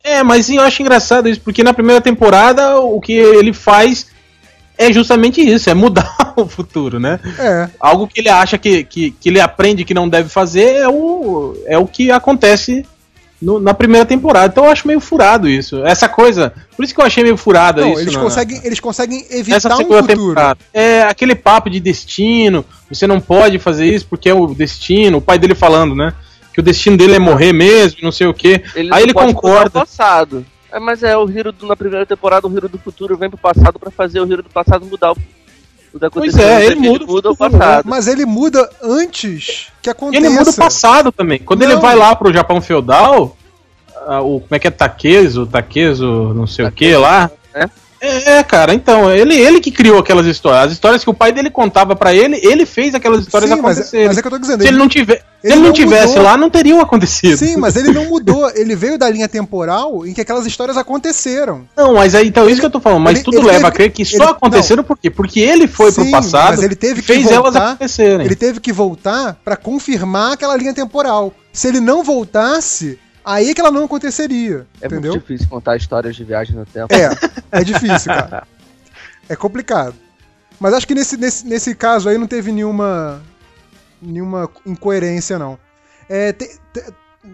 É, mas eu acho engraçado isso, porque na primeira temporada o que ele faz é justamente isso, é mudar o futuro, né? É, Algo que ele acha que, que, que ele aprende que não deve fazer é o, é o que acontece no- na primeira temporada. Então eu acho meio furado isso. Essa coisa. Por isso que eu achei meio furada não, isso. eles na- conseguem, eles conseguem evitar um segunda futuro. temporada. É aquele papo de destino, você não pode fazer isso porque é o destino, o pai dele falando, né? Que o destino dele é morrer mesmo, não sei o quê. Ele Aí ele concorda. o passado. É, mas é o Hiro do- na primeira temporada, o Hiro do futuro vem pro passado pra fazer o Hiro do passado mudar o, o da Pois é, ele muda o muda o passado. Mas ele muda antes que aconteça. Ele muda o passado também. Quando ele Não. vai lá pro Japão feudal, ah, o como é que é Takezo, Takezo, não sei o que lá. É? É, cara, então, ele, ele que criou aquelas histórias. As histórias que o pai dele contava pra ele, ele fez aquelas histórias Sim, mas, acontecerem. mas é que eu tô dizendo. Se ele não, tiver, se ele ele não não tivesse mudou. lá, não teriam acontecido. Sim, mas ele não mudou. Ele veio da linha temporal em que aquelas histórias aconteceram. Não, mas aí, então, isso que eu tô falando. Mas ele- tudo ele leva teve- a crer que só ele- aconteceram por quê? Porque ele foi Sim, pro passado mas ele teve que fez elas voltar- acontecerem. Ele teve que voltar pra confirmar aquela linha temporal. Se ele não voltasse, aí é que ela não aconteceria. É entendeu? muito difícil contar histórias de viagem no tempo. É, é difícil, cara. É complicado. Mas acho que nesse, nesse, nesse caso aí não teve nenhuma nenhuma incoerência, não. É, te- te-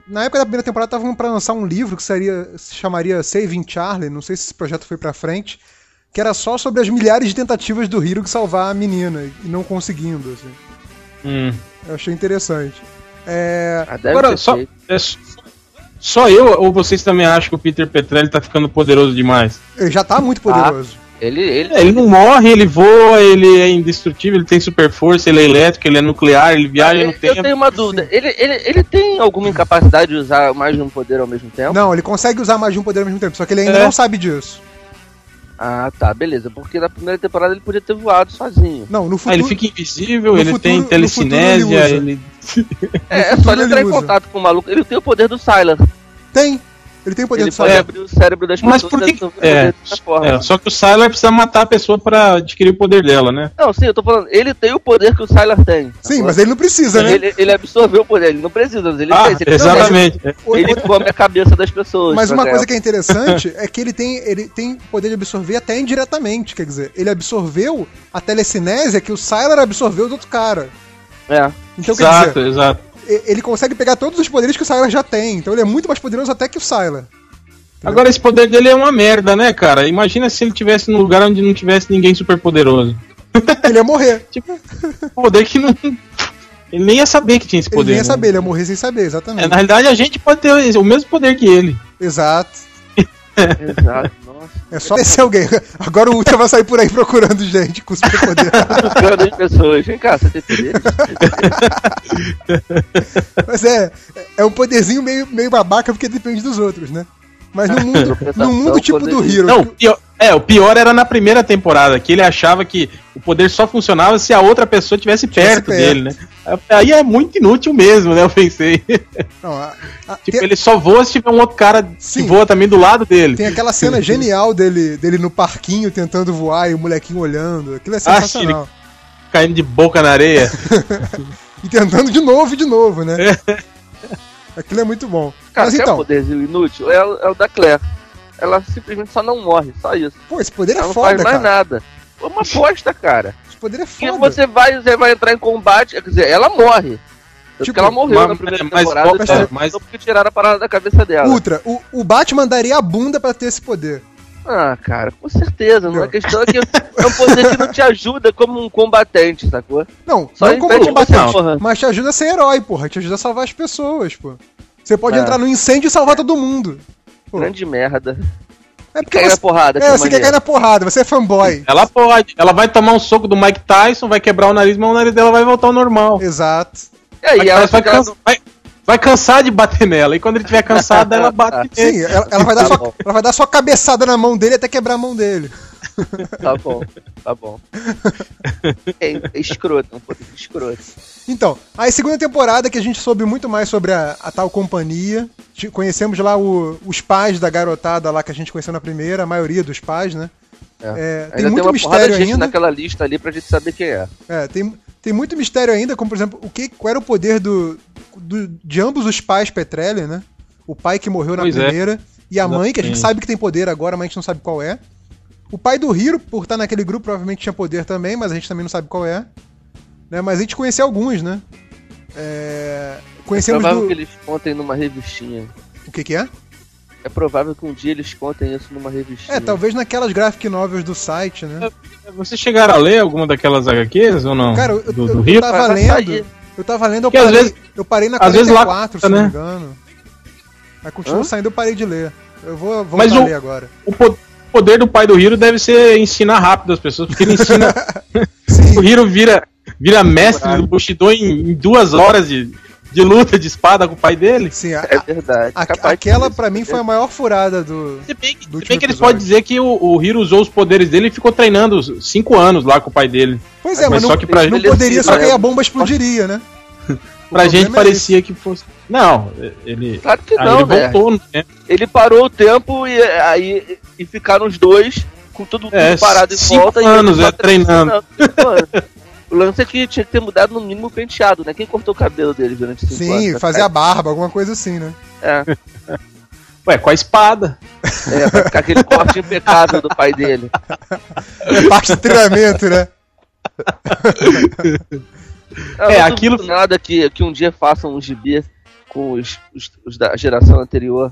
na época da primeira temporada estavam pra lançar um livro que seria, se chamaria Saving Charlie, não sei se esse projeto foi pra frente, que era só sobre as milhares de tentativas do Hiro de salvar a menina e não conseguindo, assim. Hum. Eu achei interessante. É, Ah, Agora, só, é só- só eu ou vocês também acham que o Peter Petrelli tá ficando poderoso demais? ele já tá muito poderoso. Ele, ele, É, Ele não morre, ele voa, ele é indestrutível, ele tem super força, ele é elétrico, ele é nuclear, ele viaja no eu tempo. tenho uma dúvida. Ele, ele, ele tem alguma incapacidade de usar mais de um poder ao mesmo tempo? Não, ele consegue usar mais de um poder ao mesmo tempo, só que ele ainda É. não sabe disso. Ah, tá, beleza. Porque na primeira temporada ele podia ter voado sozinho. Não, no Ah, futuro. ele fica invisível, no ele futuro- tem telecinésia, futuro ele. É, é só ele ele entrar em usa. contato com o maluco. Ele tem o poder do Sylar. Tem. Ele tem o poder Ele do pode Sylar. abrir o cérebro das Mas pessoas por e que. É, poder dessa forma. é, só que o Sylar precisa matar a pessoa pra adquirir o poder dela, né? Não, sim, eu tô falando, ele tem o poder que o Sylar tem. Sim, sacou? mas ele não precisa, né? ele, ele absorveu o poder, ele não precisa, mas ele Ah, tem. Ele, exatamente. O- ele come a cabeça das pessoas. Mas por uma coisa que é interessante é que ele tem, ele tem poder de absorver até indiretamente, quer dizer, ele absorveu a telecinésia que o Sylar absorveu do outro cara. É. Então, quer exato, dizer, exato. Ele consegue pegar todos os poderes que o Sylar já tem. Então ele é muito mais poderoso até que o Sylar. Agora, esse poder dele é uma merda, né, cara? Imagina se ele tivesse num lugar onde não tivesse ninguém super poderoso. Ele ia morrer. Tipo, poder que não. Ele nem ia saber que tinha esse Ele poder. nem ia né? saber, ele ia morrer sem saber, É, exatamente. na realidade, a gente pode ter o mesmo poder que ele. Exato. Exato. É só descer alguém. Agora o Ultra vai sair por aí procurando gente com superpoder. Tocando as pessoas. Vem cá, você tem poder? Mas é, é um poderzinho meio, meio babaca porque depende dos outros, né? Mas no mundo, no mundo tipo do Hero. Não, pior, é, o pior era na primeira temporada, que ele achava que o poder só funcionava se a outra pessoa estivesse perto, perto. dele, né? Aí é muito inútil mesmo, né? Eu pensei. Não, a- a- tipo, tem, ele só voa se tiver um outro cara Sim. que voa também do lado dele. tem aquela cena genial dele, dele no parquinho tentando voar e o molequinho olhando. Aquilo é Ah, sensacional. Caindo de boca na areia. E tentando de novo e de novo, né? Aquilo é muito bom. Cara, Mas quer um então, poderzinho inútil? É, o- é o da Claire. Ela simplesmente só não morre, só isso. pô, esse poder é Ela não foda, faz mais cara. nada. É uma bosta, cara. Esse poder é foda. você vai, você vai entrar em combate, quer dizer, ela morre. Tanto Tipo, que ela morreu mas- na primeira mas- temporada, mas- só- mas- só porque tiraram a parada da cabeça dela. Ultra, o, o Batman daria a bunda pra ter esse poder. Ah, cara, com certeza. Não. A Não. questão é que é um poder que não te ajuda como um combatente, sacou? Não, Só não como impede combatente, porra. mas te ajuda a ser herói, porra. Te ajuda a salvar as pessoas, pô. Você pode É. entrar no incêndio e salvar todo mundo. Pô, Grande merda. é porque Cair na você, porrada, que é, você quer cair na porrada, você é fanboy. Ela pode. Ela vai tomar um soco do Mike Tyson, vai quebrar o nariz, mas o nariz dela vai voltar ao normal. Exato. E aí, Mike ela vai, vai- vai cansar de bater nela. E quando ele tiver cansado, ela bate nele. Sim, ela, ela vai dar Tá bom. ela vai dar só cabeçada na mão dele até quebrar a mão dele. Tá bom, tá bom. É, é escroto, um poder escroto. Então, aí segunda temporada que a gente soube muito mais sobre a, a tal companhia. Conhecemos lá o- os pais da garotada lá que a gente conheceu na primeira, a maioria dos pais, né? É, tem Ainda muito tem uma porrada de mistério gente ainda. naquela lista ali pra gente saber quem é. É, tem, tem muito mistério ainda, como por exemplo, o que, qual era o poder do, do- de ambos os pais Petrelli, né? O pai que morreu na Pois é. primeira e a mãe, que a gente sabe que tem poder agora, mas a gente não sabe qual é. O pai do Hiro, por estar naquele grupo, provavelmente tinha poder também, mas a gente também não sabe qual é. Né? Mas a gente conheceu alguns, né? É, É Conhecemos provável do... que eles contem numa revistinha. O que que é? É provável que um dia eles contem isso numa revistinha. É, talvez naquelas graphic novels do site, né? Vocês chegaram a ler alguma daquelas HQs ou não? Cara, eu, do, eu, do eu tava lendo... sair. Eu tava lendo, eu Porque parei, vezes- eu parei na às vezes lá 44, se não me né? engano. Aí continua saindo, eu parei de ler. Eu vou voltar Mas a o- ler agora. O poder do pai do Hiro deve ser ensinar rápido as pessoas, porque ele ensina. O Hiro vira, vira mestre do Bushido em, em duas horas de, de luta de espada com o pai dele. sim. a- É verdade. a- capaz aquela pra mim foi a maior furada do. Se bem que, Do se bem que eles podem dizer que o, o Hiro usou os poderes dele e ficou treinando os cinco anos lá com o pai dele. Pois é, mas, Mas não, só que pra não gente- poderia, só que aí a bomba explodiria, né? O Pra gente é parecia que fosse. Não, ele. Claro que aí não, ele né? voltou, né? Ele parou o tempo e aí e ficaram os dois com tudo, tudo É, parado em cinco volta. anos, e é, treinando. Cinco anos. O lance é que tinha que ter mudado no mínimo o penteado, né? Quem cortou o cabelo dele durante cinco anos? Sim, fazer a barba, alguma coisa assim, né? É, Ué, com a espada. é, pra ficar aquele corte impecável do pai dele. É parte do treinamento, né? Eu É, não aquilo- duvido nada que, que um dia façam um gibi com os, os, os da geração anterior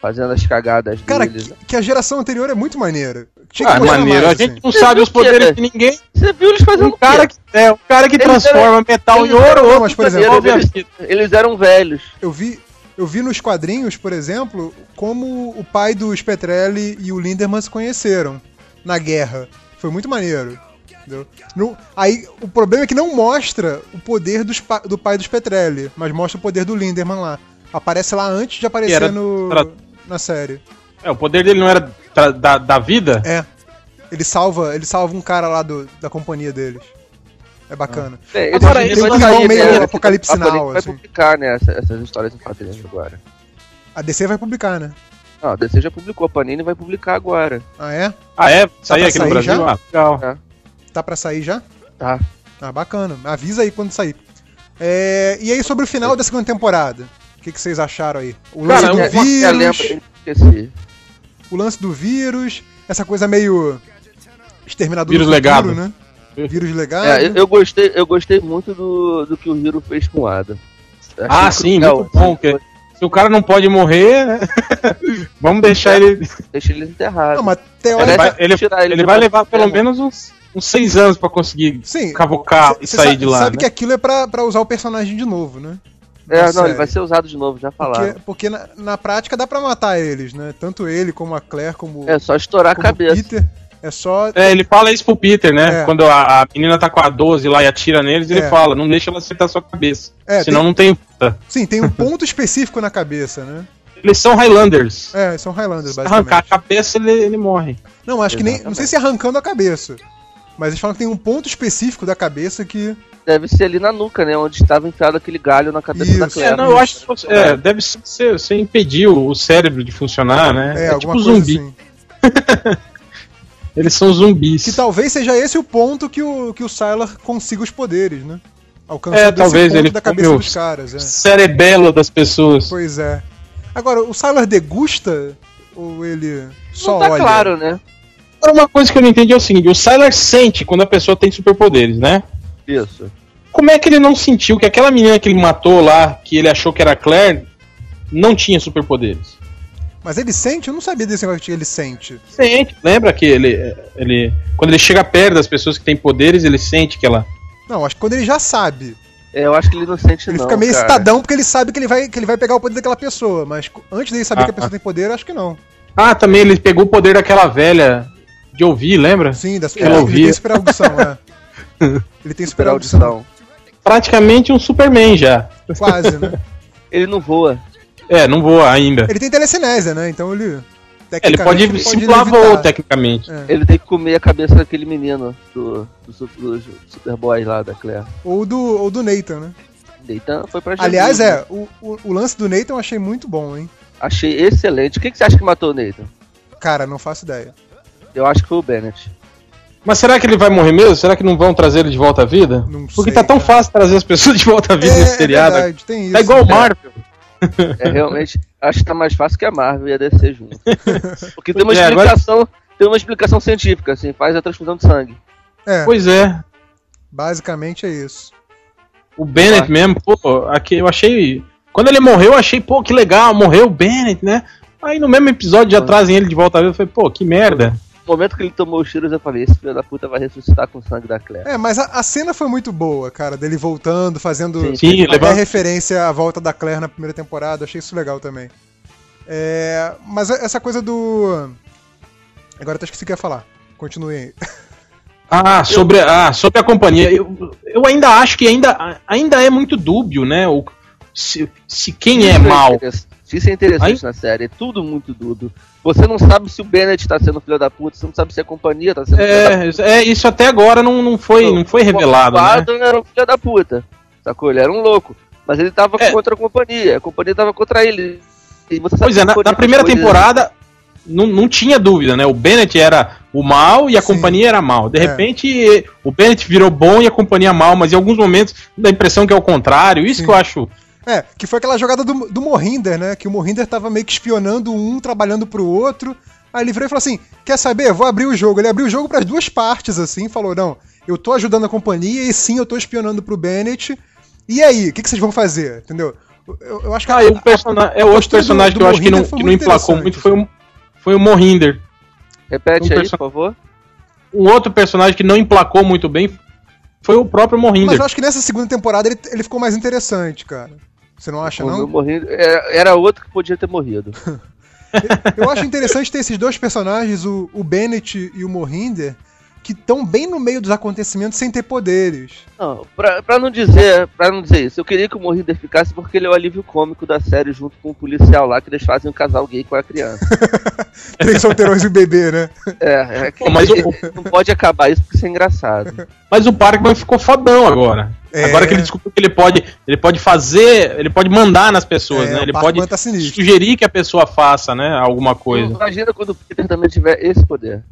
fazendo as cagadas Cara, deles. que, que a geração anterior é muito maneira. Tinha Ah, maneiro. mais, a gente assim. não Você sabe os o poderes né? de ninguém. Você viu eles fazendo Um cara que, é, um cara que Eles transforma metal em ouro, Não, outro mas, por em exemplo, eles, eles eram velhos. Eu vi, eu vi nos quadrinhos, por exemplo, como o pai dos Petrelli e o Linderman se conheceram na guerra. Foi muito maneiro. Entendeu? No- aí o problema é que não mostra o poder dos do pai dos Petrelli, mas mostra o poder do Linderman lá. Aparece lá antes de aparecer era no, tra- na série. É, o poder dele não era tra- da, da vida? É. Ele salva, ele salva um cara lá do, da companhia deles. É bacana. É, Agora, esse vai irmão sair, meio né? Apocalipse Now, vai assim. publicar, né, essa- essas histórias em quadrinhos agora. A DC vai publicar, né? Ah, a DC já publicou, a Panini vai publicar agora. Ah, é? Ah, é? Sair pra aqui no sair Brasil? já? Ah, legal. Tá pra sair já? Tá. Ah, bacana. Avisa aí quando sair. É, e aí, sobre o final da segunda temporada? O que, que vocês acharam aí? O lance Cara, do eu- lembro, vírus, esqueci. o lance do vírus, essa coisa meio exterminador Vírus do futuro, legado. né? Vírus legado. É, eu, eu gostei, eu gostei muito do, do que o Hiro fez com o Ada. Achei Ah, sim, cruel, muito bom. que- se o cara não pode morrer, né? Vamos deixar ele. Deixa ele enterrado. Não, mas Ele teoricamente... vai, ele, ele ele vai levar pelo menos uns, uns seis anos pra conseguir Sim, cavocar e Você sair de lá. sabe né? que aquilo é pra, pra usar o personagem de novo, né? É, Na não, série. ele vai ser usado de novo, já falaram. Porque, porque na, na prática dá pra matar eles, né? Tanto ele como a Claire, como, É só estourar a cabeça. Peter. É só. É, ele fala isso pro Peter, né? É. Quando a, a menina tá com a 12 lá e atira neles, ele É. fala, não deixa ela acertar sua cabeça. É, Senão tem- não tem. Sim, tem um ponto específico na cabeça, né? Eles são Highlanders. É, são Highlanders, Se arrancar a basicamente. cabeça, ele, ele morre. Não, acho que nem. Não sei Exatamente. se arrancando a cabeça. Mas eles falam que tem um ponto específico da cabeça que. Deve ser ali na nuca, né? Onde estava enfiado aquele galho na cabeça da Isso. Claire. É, não, eu acho que fosse- é, deve ser você, você impedir o, o cérebro de funcionar, né? É, É, alguma tipo coisa zumbi. assim. Eles são zumbis. Que talvez seja esse o ponto que o, que o Sylar consiga os poderes, né? Alcançando É, talvez esse ponto ele da cabeça dos os- caras. É. Cerebelo das pessoas. Pois é. Agora, o Sylar degusta ou ele só Não tá olha? claro, né? Agora, Uma coisa que eu não entendi é o seguinte: o Sylar sente quando a pessoa tem superpoderes, né? Isso. Como é que ele não sentiu que aquela menina que ele matou lá, que ele achou que era a Claire, não tinha superpoderes? Mas ele sente? Eu não sabia desse negócio que ele sente. Sente. Lembra que ele, ele. Quando ele chega perto das pessoas que têm poderes, ele sente que ela. Não, acho que quando ele já sabe. É, eu acho que ele não sente Ele não, fica meio cara. excitadão porque ele sabe que ele, vai, que ele vai pegar o poder daquela pessoa. Mas antes dele saber Ah, que a pessoa ah. tem poder, acho que não. Ah, também ele pegou o poder daquela velha de ouvir, lembra? Sim, da, Ela ele, ele ouvia. tem super audição, é. Ele tem super Super audição. audição. Praticamente um Superman já. Quase, né? Ele não voa. É, não voa ainda. Ele tem telecinésia, né? Então ele. É, ele pode simular voo, tecnicamente. É. Ele tem que comer a cabeça daquele menino do, do, do Superboy lá da Claire. Ou do, ou do Nathan, né? Então foi pra Aliás, é, né? o, o, o lance do Nathan eu achei muito bom, hein? Achei excelente. O que, que você acha que matou o Nathan? Cara, não faço ideia. Eu acho que foi o Bennett. Mas será que ele vai morrer mesmo? Será que não vão trazer ele de volta à vida? Não Porque sei, tá tão cara. fácil trazer as pessoas de volta à vida É, nesse seriado. é verdade, tem isso. tá igual o Marvel. É realmente. acho que tá mais fácil que a Marvel e a DC junto. Porque tem uma é, agora- explicação. Tem uma explicação científica, assim, faz a transfusão de sangue. É, Pois é. basicamente é isso. O Bennett Ah. mesmo, pô, aqui eu achei. Quando ele morreu, eu achei, pô, que legal, morreu o Bennett, né? Aí no mesmo episódio já Ah. trazem ele de volta à vida. Eu falei, pô, que merda. No momento que ele tomou os tiros, eu falei: esse filho da puta vai ressuscitar com o sangue da Claire. É, mas a, a cena foi muito boa, cara, dele voltando, fazendo Sim, Sim, até referência à volta da Claire na primeira temporada, achei isso legal também. É, mas essa coisa do. Agora até esqueci o que ia falar. Continue aí. Ah, sobre, ah, sobre a companhia. Eu, eu ainda acho que ainda, ainda é muito dúbio, né? O, se, se quem é mal. Isso é interessante na série, é tudo muito dúbio. Você não sabe se o Bennett tá sendo filho da puta, você não sabe se a companhia tá sendo filho da puta. É, é, isso até agora não, não, foi, não foi revelado, O né? Era um filho da puta, sacou? Ele era um louco. Mas ele tava É. contra a companhia, a companhia tava contra ele. E você sabe Pois é, na, na primeira temporada não, não tinha dúvida, né? O Bennett era o mal e a Sim. companhia era mal. De É. repente, o Bennett virou bom e a companhia mal, mas em alguns momentos dá a impressão que é o contrário. Isso Sim. que eu acho. É, que foi aquela jogada do, do Mohinder, né? Que o Mohinder tava meio que espionando um, trabalhando pro outro. Aí ele virou e falou assim: Quer saber? Vou abrir o jogo. Ele abriu o jogo pras duas partes, assim, falou: Não, eu tô ajudando a companhia e sim, eu tô espionando pro Bennett. E aí, o que, que vocês vão fazer? Entendeu? Eu, eu acho que Ah, e um persona- é outro postura do- personagem do que eu acho que não, que não muito emplacou muito foi o, foi o Mohinder. Repete um aí, por favor. Um outro personagem que não emplacou muito bem foi o próprio Mas Mohinder. eu acho que nessa segunda temporada ele, ele ficou mais interessante, cara. Você não acha, não? morrido- era, era outro que podia ter morrido. Eu acho interessante ter esses dois personagens, o, o Bennett e o Mohinder, que estão bem no meio dos acontecimentos sem ter poderes. Não, pra, pra não dizer, para não dizer isso, eu queria que o Morrinder ficasse porque ele é o alívio cômico da série junto com o policial lá que eles fazem um casal gay com a criança. Três solteirões e o bebê, né? É, é que Pô, mas o- não pode acabar isso porque isso é engraçado. Mas o Parkman ficou fodão agora. É. Agora que ele descobriu que ele pode, ele pode fazer, ele pode mandar nas pessoas, É, né? Ele pode tá sugerir que a pessoa faça, né? Alguma coisa. Imagina quando o Peter também tiver esse poder.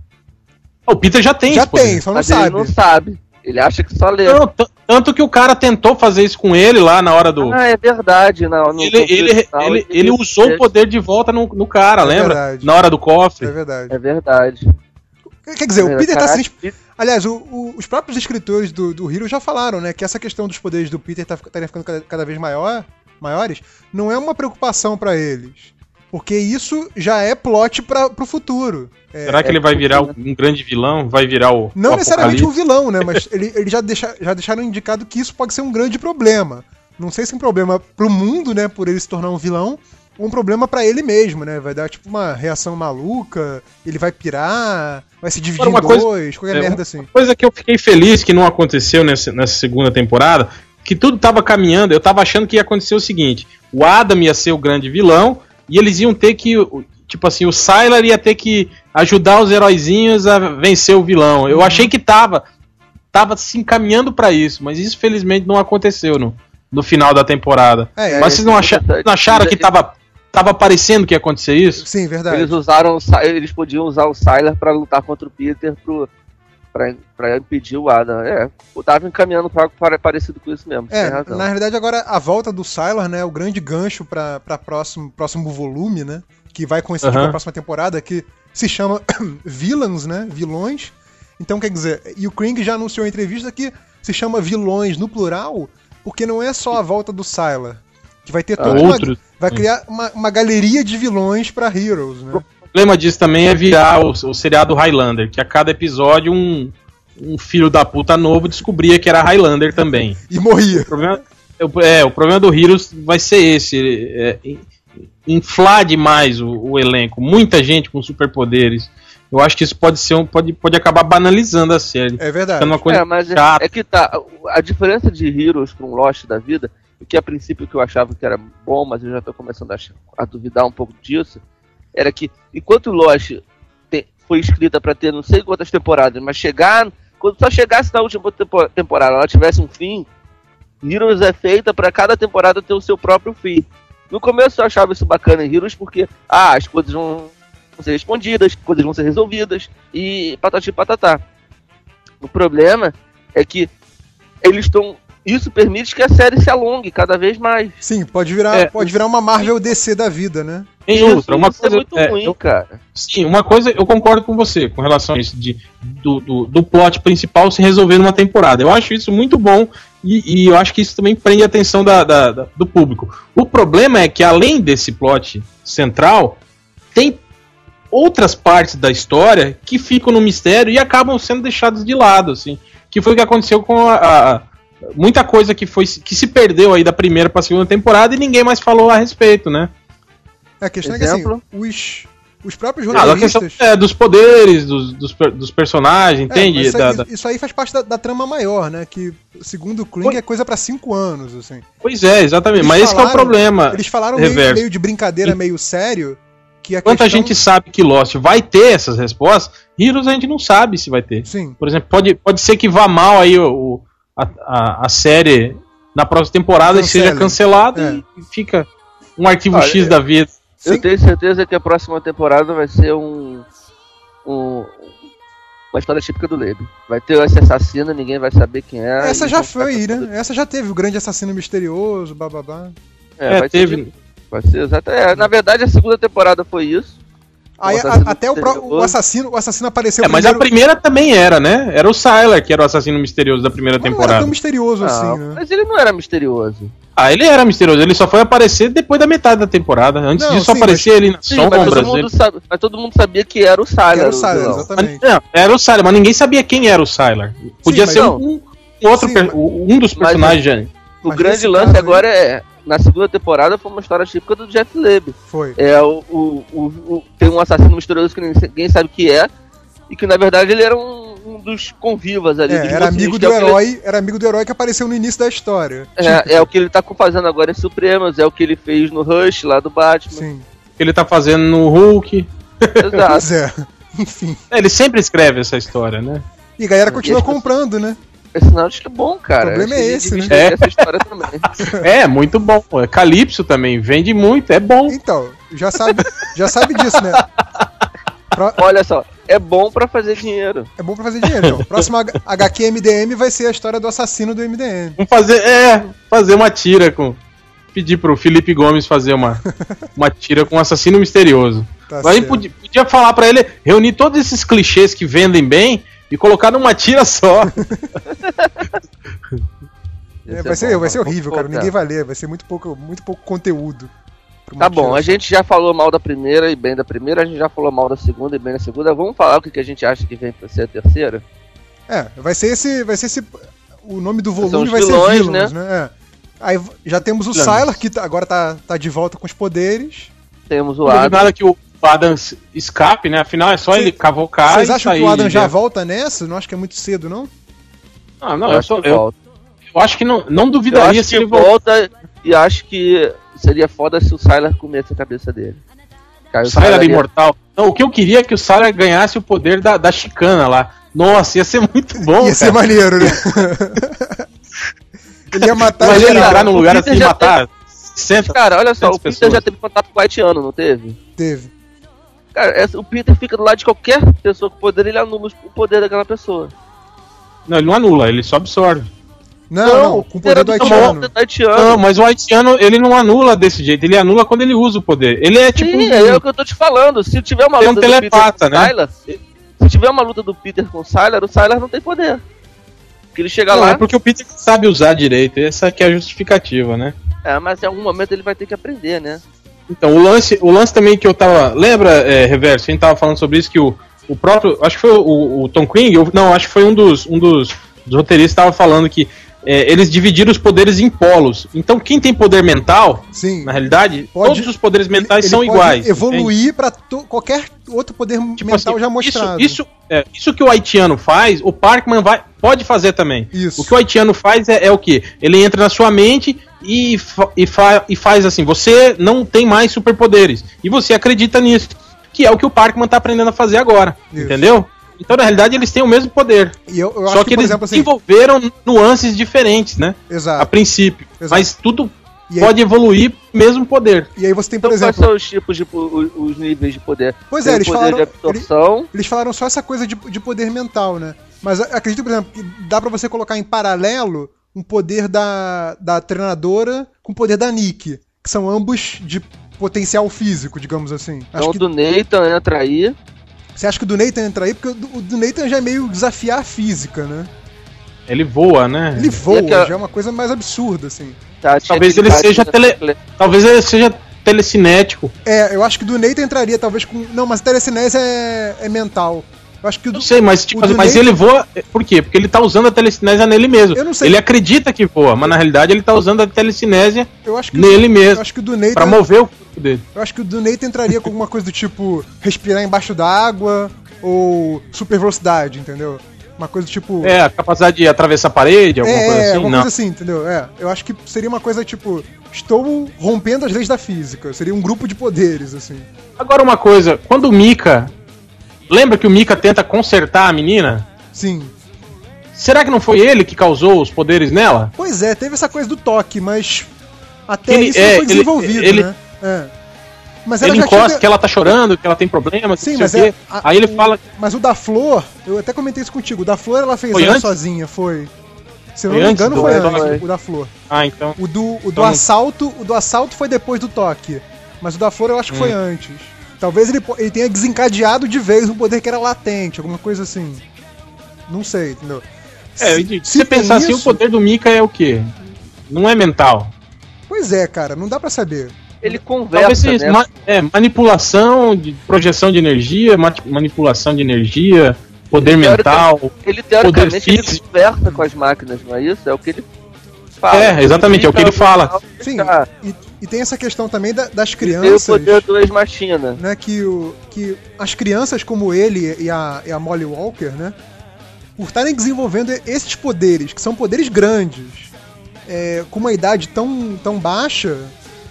O Peter já tem Já esse poder. tem, só não Mas sabe. ele não sabe. Ele acha que só lê. Não, tanto que o cara tentou fazer isso com ele lá na hora do. Ah, é verdade. Não, no ele, ele, conflito ele, tal, ele usou o poder de volta no, no cara, É lembra? verdade. Na hora do cofre. É verdade. É verdade. Quer dizer, o Peter tá Caralho, sinistro. Aliás, o- o- os próprios escritores do, do Hero já falaram, né, que essa questão dos poderes do Peter tá, estaria ficando cada, cada vez maior, maiores, não é uma preocupação pra eles. Porque isso já é plot pra, pro futuro. É, Será que é ele vai virar né? um grande vilão? Vai virar o. não o necessariamente um vilão, né? Mas ele- eles já, deixa, já deixaram indicado que isso pode ser um grande problema. Não sei se é um problema pro mundo, né, por ele se tornar um vilão, um problema pra ele mesmo, né? Vai dar tipo uma reação maluca, ele vai pirar, vai se dividir Agora, em uma coisa- dois, qualquer é, merda assim. Coisa que eu fiquei feliz que não aconteceu nessa, nessa segunda temporada, que tudo tava caminhando, eu tava achando que ia acontecer o seguinte: o Adam ia ser o grande vilão, e eles iam ter que. Tipo assim, o Sylar ia ter que ajudar os heróizinhos a vencer o vilão. Eu achei que tava. Tava se encaminhando pra isso, mas isso felizmente não aconteceu no, no final da temporada. É, mas vocês não, acha- verdade. não acharam que Eles- tava, tava parecendo que ia acontecer isso? Sim, verdade. Eles usaram o eles podiam usar o Sylar pra lutar contra o Peter pro, pra, pra impedir o Adam. É, eu tava encaminhando pra algo pare- parecido com isso mesmo. É, na realidade agora a volta do Sylar, né, é o grande gancho pra, pra próximo, próximo volume, né, que vai coincidir Aham. com a próxima temporada, que se chama Villains, né, vilões. Então, quer dizer, e o Kring já anunciou em entrevista que se chama vilões no plural, porque não é só a volta do Sylar, que vai ter Ah, toda uma, outros. Vai criar uma, uma galeria de vilões pra Heroes, né? O problema disso também é virar o, o seriado Highlander, que a cada episódio um, um filho da puta novo descobria que era Highlander também. E morria. O problema, é, o problema do Heroes vai ser esse: é, in- inflar demais o, o elenco, muita gente com superpoderes. Eu acho que isso pode ser um, pode, pode acabar banalizando a série. É verdade. Coisa É, mas é, chata. é que tá. A diferença de Heroes pra um Lost da vida, o que a princípio que eu achava que era bom, mas eu já tô começando a, a duvidar um pouco disso, era que enquanto Lost te- foi escrita pra ter não sei quantas temporadas, mas chegar. Quando só chegasse na última tempo- temporada ela tivesse um fim, Heroes é feita pra cada temporada ter o seu próprio fim. No começo eu achava isso bacana em Heroes porque, ah, as coisas vão ser respondidas, coisas vão ser resolvidas e patati patatá. O problema é que eles estão. Isso permite que a série se alongue cada vez mais. Sim, pode virar, É. pode virar uma Marvel DC da vida, né? Em Isso, outra, uma isso coisa, é muito é, ruim, eu- cara. Sim, uma coisa eu concordo com você com relação a isso de, do, do, do plot principal se resolver numa temporada. Eu acho isso muito bom e, e eu acho que isso também prende a atenção da, da- da- do público. O problema é que além desse plot central, tem outras partes da história que ficam no mistério e acabam sendo deixadas de lado, assim. Que foi o que aconteceu com a, a- muita coisa que foi que se perdeu aí da primeira para a segunda temporada e ninguém mais falou a respeito, né? A questão Exemplo? é que assim, os, os próprios Ah, a questão é, dos poderes, dos, dos, dos personagens, É, entende? isso, Da- aí, da- isso aí faz parte da, da trama maior, né? Que, segundo o Kling, é coisa pra cinco anos, assim. Pois é, exatamente. Eles Mas esse que é o falaram- problema. Eles falaram meio, meio de brincadeira, meio sério, que a Enquanto a questão... gente sabe que Lost vai ter essas respostas, Heroes a gente não sabe se vai ter. Sim, Por exemplo, pode, pode ser que vá mal aí o- a, a, a série na próxima temporada Cancele. seja cancelada É. e fica um arquivo Olha, X da vida. Sim. Eu tenho certeza que a próxima temporada vai ser um. um uma história típica do Lebe. Vai ter esse assassino, ninguém vai saber quem é. essa já foi, né? tudo. Essa já teve o grande assassino misterioso, bababá. É, É, vai teve. Ser, vai ser exato. É, na verdade, a segunda temporada foi isso. Aí, a- assassino até o, o assassino, o assassino apareceu É, mas a primeiro... primeira também era, né? Era o Sylar que era o assassino misterioso da primeira Mas não era temporada. tão misterioso Ah, assim, né? Mas ele não era misterioso. Ah, ele era misterioso, ele só foi aparecer depois da metade da temporada. Antes Não, disso, sim, aparecia ele nas Sim, mas todo, mundo sabe, mas todo mundo sabia que era o Sylar. Que era o Sylar, vilão. exatamente. Mas, não, era o Sylar, mas ninguém sabia quem era o Sylar. Podia mas ser um, um outro Sim, per- mas- um dos mas- personagens. O Mas grande lance aí- agora é. Na segunda temporada foi uma história típica do Jeff Leb. Foi. É o, o, o- o- tem um assassino misterioso que ninguém sabe o que é. E que na verdade ele era um, um dos convivas ali. É, dos era amigo do é o que ele- herói, era amigo do herói que apareceu no início da história. É, é o que ele tá fazendo agora em Supremos, é o que ele fez no Rush lá do Batman. Sim. que ele tá fazendo no Hulk. Exato. Pois é. Enfim. É, ele sempre escreve essa história, né? E a galera continua comprando, né? É sinal de que é bom, cara. O problema é esse, né? ter Essa história também. É, muito bom. É, Calypso também, vende muito, é bom. Então, já sabe, já sabe disso, né? Pro- Olha só, é bom pra fazer dinheiro. É bom pra fazer dinheiro, então. Próximo H- HQ MDM vai ser a história do assassino do MDM. Vamos fazer, é, fazer uma tira com. Pedir pro Felipe Gomes fazer uma, uma tira com um assassino misterioso. Tá Aí podia, podia falar pra ele reunir todos esses clichês que vendem bem e colocar numa tira só. É, Isso vai, ser, vai ser horrível, cara. Ninguém vai ler. Vai ser muito pouco, muito pouco conteúdo. Tá bom, a gente já falou mal da primeira e bem da primeira, a gente já falou mal da segunda e bem da segunda. Vamos falar o que, a gente acha que vem pra ser a terceira? É, vai ser esse. Vai ser esse. O nome do volume vai vilões, ser Villains, né? É. Aí já temos o Vilões. Sylar, que tá- agora tá, tá de volta com os poderes. Temos o Adam. nada que o Adam s- escape, né? Afinal é só Cê- ele cavocar Vocês acham sair que o Adam já volta nessa? Não acho que é muito cedo, não? Ah, não, eu eu, acho só, eu, volta. eu acho que não, não Eu duvidaria acho se que ele voltar. volta e acho que seria foda se o Sylar comesse a cabeça dele. O Sylar Sylar ia- imortal. Não, o que eu queria é que o Sylar ganhasse o poder da, da chicana lá. Nossa, ia ser muito bom, Ia ser cara. maneiro, né? ele ia matar Imagina ele entrar num o lugar assim e matar 60. Cara, olha só, o 100 Peter pessoas. já teve contato com o haitiano, não teve? Teve. Cara, o Peter fica do lado de qualquer pessoa com poder, ele anula o poder daquela pessoa. Não, ele não anula, ele só absorve. Não, não, com o poder do haitiano. do haitiano. Não, mas o haitiano, ele não anula desse jeito, ele anula quando ele usa o poder. Ele é tipo. Sim, um- é o que eu tô te falando. Se tiver uma Tem um luta do telepata, Peter com né? o Sylar, se tiver uma luta do Peter com o Sylar, o Sylar não tem poder. Porque ele chega Não, lá, é porque o Peter não sabe usar direito, essa que é a justificativa, né? é, mas em algum momento ele vai ter que aprender, né? Então, o lance, o lance também que eu tava. Lembra, é, Reverso, a gente tava falando sobre isso, que o, o próprio. Acho que foi o, o Tom King, não, acho que foi um dos, um dos, dos roteiristas que tava falando que é, eles dividiram os poderes em polos. Então, quem tem poder mental, Sim. na realidade, Pode- todos os poderes mentais Ele são pode iguais. evoluir to- qualquer outro poder Tipo mental assim, já mostrado. Isso, isso, é, isso que o haitiano faz, o Parkman vai, pode fazer também. Isso. O que o haitiano faz é, é o quê? Ele entra na sua mente e, fa- e, fa- e faz assim: você não tem mais superpoderes. E você acredita nisso. Que é o que o Parkman tá aprendendo a fazer agora. Isso. Entendeu? Então, na realidade, eles têm o mesmo poder. E eu, eu Só acho que, que, por eles exemplo, assim. desenvolveram nuances diferentes, né? A Exato. princípio. Exato. Mas tudo E aí- pode evoluir mesmo poder. E aí você tem, por Então, quais exemplo. são os tipos de os, os níveis de poder? Pois Tem é, eles poder falaram. de absorção. Eles falaram só essa coisa de, de poder mental, né? Mas a- acredito, por exemplo, que dá pra você colocar em paralelo um poder da, da treinadora com o poder da Nick, que são ambos de potencial físico, digamos assim. Acho Então, que, do Nathan entra aí. Você acha que o do Nathan entra aí? Porque o do, Nathan já é meio desafiar a física, né? Ele voa, né? Ele voa, aquela- já é uma coisa mais absurda, assim. Tá, Talvez ele seja tele- Talvez ele seja telecinético. É, eu acho que o do Nathan entraria talvez com. Não, mas a telecinese é, é mental. Eu acho que o. Não sei, mas tipo, mas ele voa. Por quê? Porque ele tá usando a telecinésia nele mesmo. Eu não sei. Ele acredita que voa, mas na realidade ele tá usando a telecinésia Eu acho que, nele eu mesmo. acho que o do Nathan. Pra mover o corpo dele. Eu acho que o do Nathan entraria com alguma coisa do tipo respirar embaixo d'água ou super velocidade, entendeu? Uma coisa tipo. É, a capacidade de atravessar a parede, alguma é, coisa assim. alguma Não. coisa assim, entendeu? É, eu acho que seria uma coisa tipo. Estou rompendo as leis da física. Seria um grupo de poderes, assim. Agora uma coisa, quando o Mika. Lembra que o Mika tenta consertar a menina? Sim. Será que não foi ele que causou os poderes nela? Pois é, teve essa coisa do toque, mas. Até Ele- isso é, não foi ele- desenvolvido, ele- né? É. Mas Ele encosta tinha- que ela tá chorando, que ela tem problema, que Sim, mas é. a- Aí ele o- fala. Mas o da Flor, eu até comentei isso contigo. O da Flor ela fez Foi ela sozinha, foi. Se eu Foi não me engano, do foi antes, o da Flor. Ah, então. O do, o do Então- assalto, o do assalto foi depois do toque. Mas o da Flor eu acho que foi Hum. antes. Talvez ele, ele tenha desencadeado de vez um poder que era latente, alguma coisa assim. Não sei, entendeu? É, Se- se, você pensar assim, o isso- poder do Mika é o quê? Não é mental. Pois é, cara, não dá pra saber. Ele Talvez conversa, seja né? ma- é, manipulação, de projeção de energia, ma- manipulação de energia, poder Teórica- mental. Ele teoricamente poder ele conversa com as máquinas, não é isso? É o que ele fala. É, exatamente, é o que ele fala. Sim, Tá. e, e tem essa questão também da- das Tem o crianças. poder do ex-machina. né, que, o, que as crianças como ele e a, e a Molly Walker, né, por estarem desenvolvendo esses poderes, que são poderes grandes, é, com uma idade tão, tão baixa,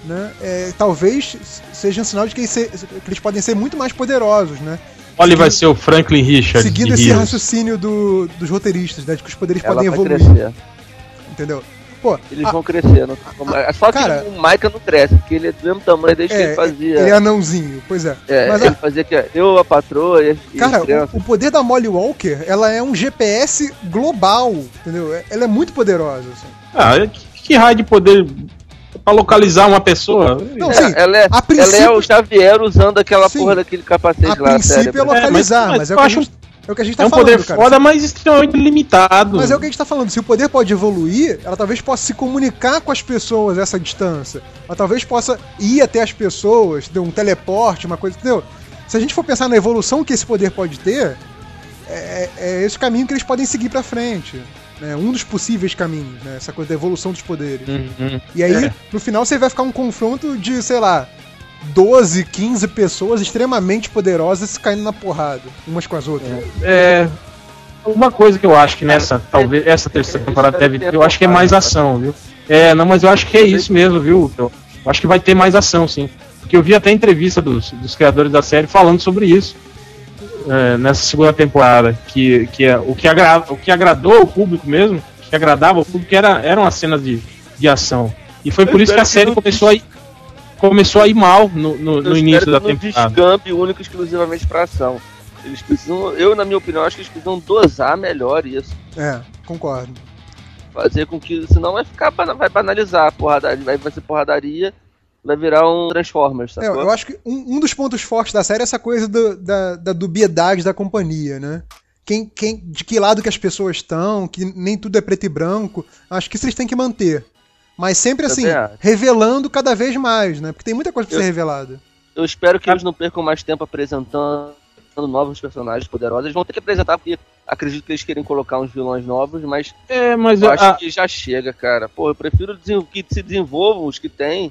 né, é, talvez seja um sinal de que eles, se- que eles podem ser muito mais poderosos, né? Oli vai ser o Franklin Richard. Seguindo esse Heroes. raciocínio do- dos roteiristas, né? De que os poderes Ela podem evoluir. crescer. Entendeu? Pô, Eles a- vão crescer. Não, só que cara- o Micah não cresce, porque ele é do mesmo tamanho desde que é, ele fazia. ele é anãozinho, pois é. É, Mas, ele fazia que eu, a patroa e Cara, o, o poder da Molly Walker, ela é um GPS global, entendeu? É- Ela é muito poderosa, assim. Ah, que, que raio de poder pra localizar uma pessoa? Não, É, sim, ela, é, a princípio- ela é o Xavier usando aquela Sim. porra daquele capacete A lá, princípio é localizar, É, mas- mas, é, eu o que a acho- é o que a gente tá é um falando, poder cara. foda, mas extremamente limitado. Mas é o que a gente tá falando, se o poder pode evoluir, ela talvez possa se comunicar com as pessoas a essa distância. Ela talvez possa ir até as pessoas, ter um teleporte, uma coisa, entendeu? Se a gente for pensar na evolução que esse poder pode ter, é, é esse caminho que eles podem seguir pra frente. Né? Um dos possíveis caminhos, né? Essa coisa da evolução dos poderes. Uhum. E aí, É. no final, você vai ficar um confronto de, sei lá, 12, 15 pessoas extremamente poderosas se caindo na porrada, umas com as outras. É. Uma coisa que eu acho que nessa, talvez, essa terceira temporada deve ter, eu acho que é mais ação, viu? É, não, mas eu acho que é isso mesmo, viu? Eu acho que vai ter mais ação, sim. Porque eu vi até entrevista dos, dos criadores da série falando sobre isso. é, nessa segunda temporada. Que, que é, o, que agra, o que agradou o público mesmo, o que agradava o público era, eram as cenas de, de ação. E foi por isso que a série começou a ir, começou a ir mal no, no, no início da temporada. descampe único e exclusivamente pra ação. Eles precisam, eu na minha opinião, acho que eles precisam dosar melhor isso. É, concordo. Fazer com que, senão vai ficar, vai banalizar a porradaria, vai, vai ser porradaria, vai virar um Transformers, É, eu acho que um, um dos pontos fortes da série é essa coisa do- da, da dubiedade da companhia, né? Quem, quem, de que lado que as pessoas estão, que nem tudo é preto e branco. Acho que isso eles têm que manter. Mas sempre assim, revelando cada vez mais, né? Porque tem muita coisa pra Eu- ser revelada. Eu espero que eles não percam mais tempo apresentando novos personagens poderosos. Eles vão ter que apresentar, porque acredito que eles querem colocar uns vilões novos, mas É, mas eu a- acho que já chega, cara. Pô, eu prefiro que se desenvolvam os que tem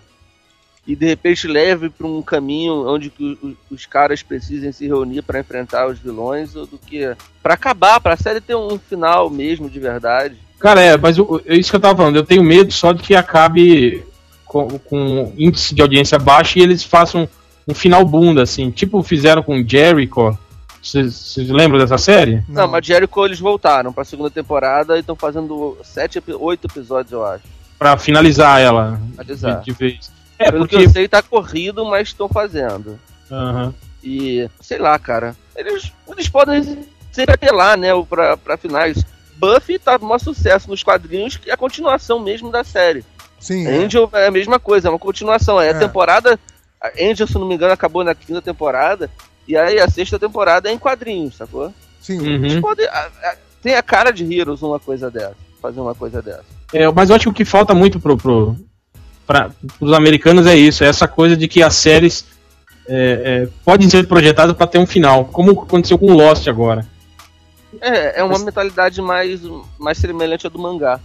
e de repente leve pra um caminho onde que o- os caras precisem se reunir pra enfrentar os vilões, ou do que Pra acabar, pra série ter um final mesmo de verdade. Cara, é, mas o- é isso que eu tava falando. Eu tenho medo só de que acabe com, com índice de audiência baixo e eles façam um final bunda, assim. Tipo fizeram com Jericho. Vocês lembram dessa série? Não, mas Jericho eles voltaram pra segunda temporada e estão fazendo sete, oito episódios, eu acho. Pra finalizar ela Finalizar. de, de vez. É, Pelo porque. que eu sei, tá corrido, mas estão fazendo. Aham. E, sei lá, cara. Eles, eles podem sempre apelar, né, pra, pra finais. Buffy tá um maior sucesso nos quadrinhos, que é a continuação mesmo da série. Sim. é. Angel é a mesma coisa, é uma continuação. É, É. a temporada. A Angel, se não me engano, acabou na quinta temporada. E aí a sexta temporada é em quadrinhos, sacou? Sim. Uhum. podem. a- a- tem a cara de Heroes uma coisa dessa. Fazer uma coisa dessa. É, mas eu acho que o que falta muito pro, pro, pra, pros americanos é isso, é essa coisa de que as séries é, é, podem ser projetadas pra ter um final, como aconteceu com Lost agora. É, é uma mentalidade mais, mais semelhante à do mangá.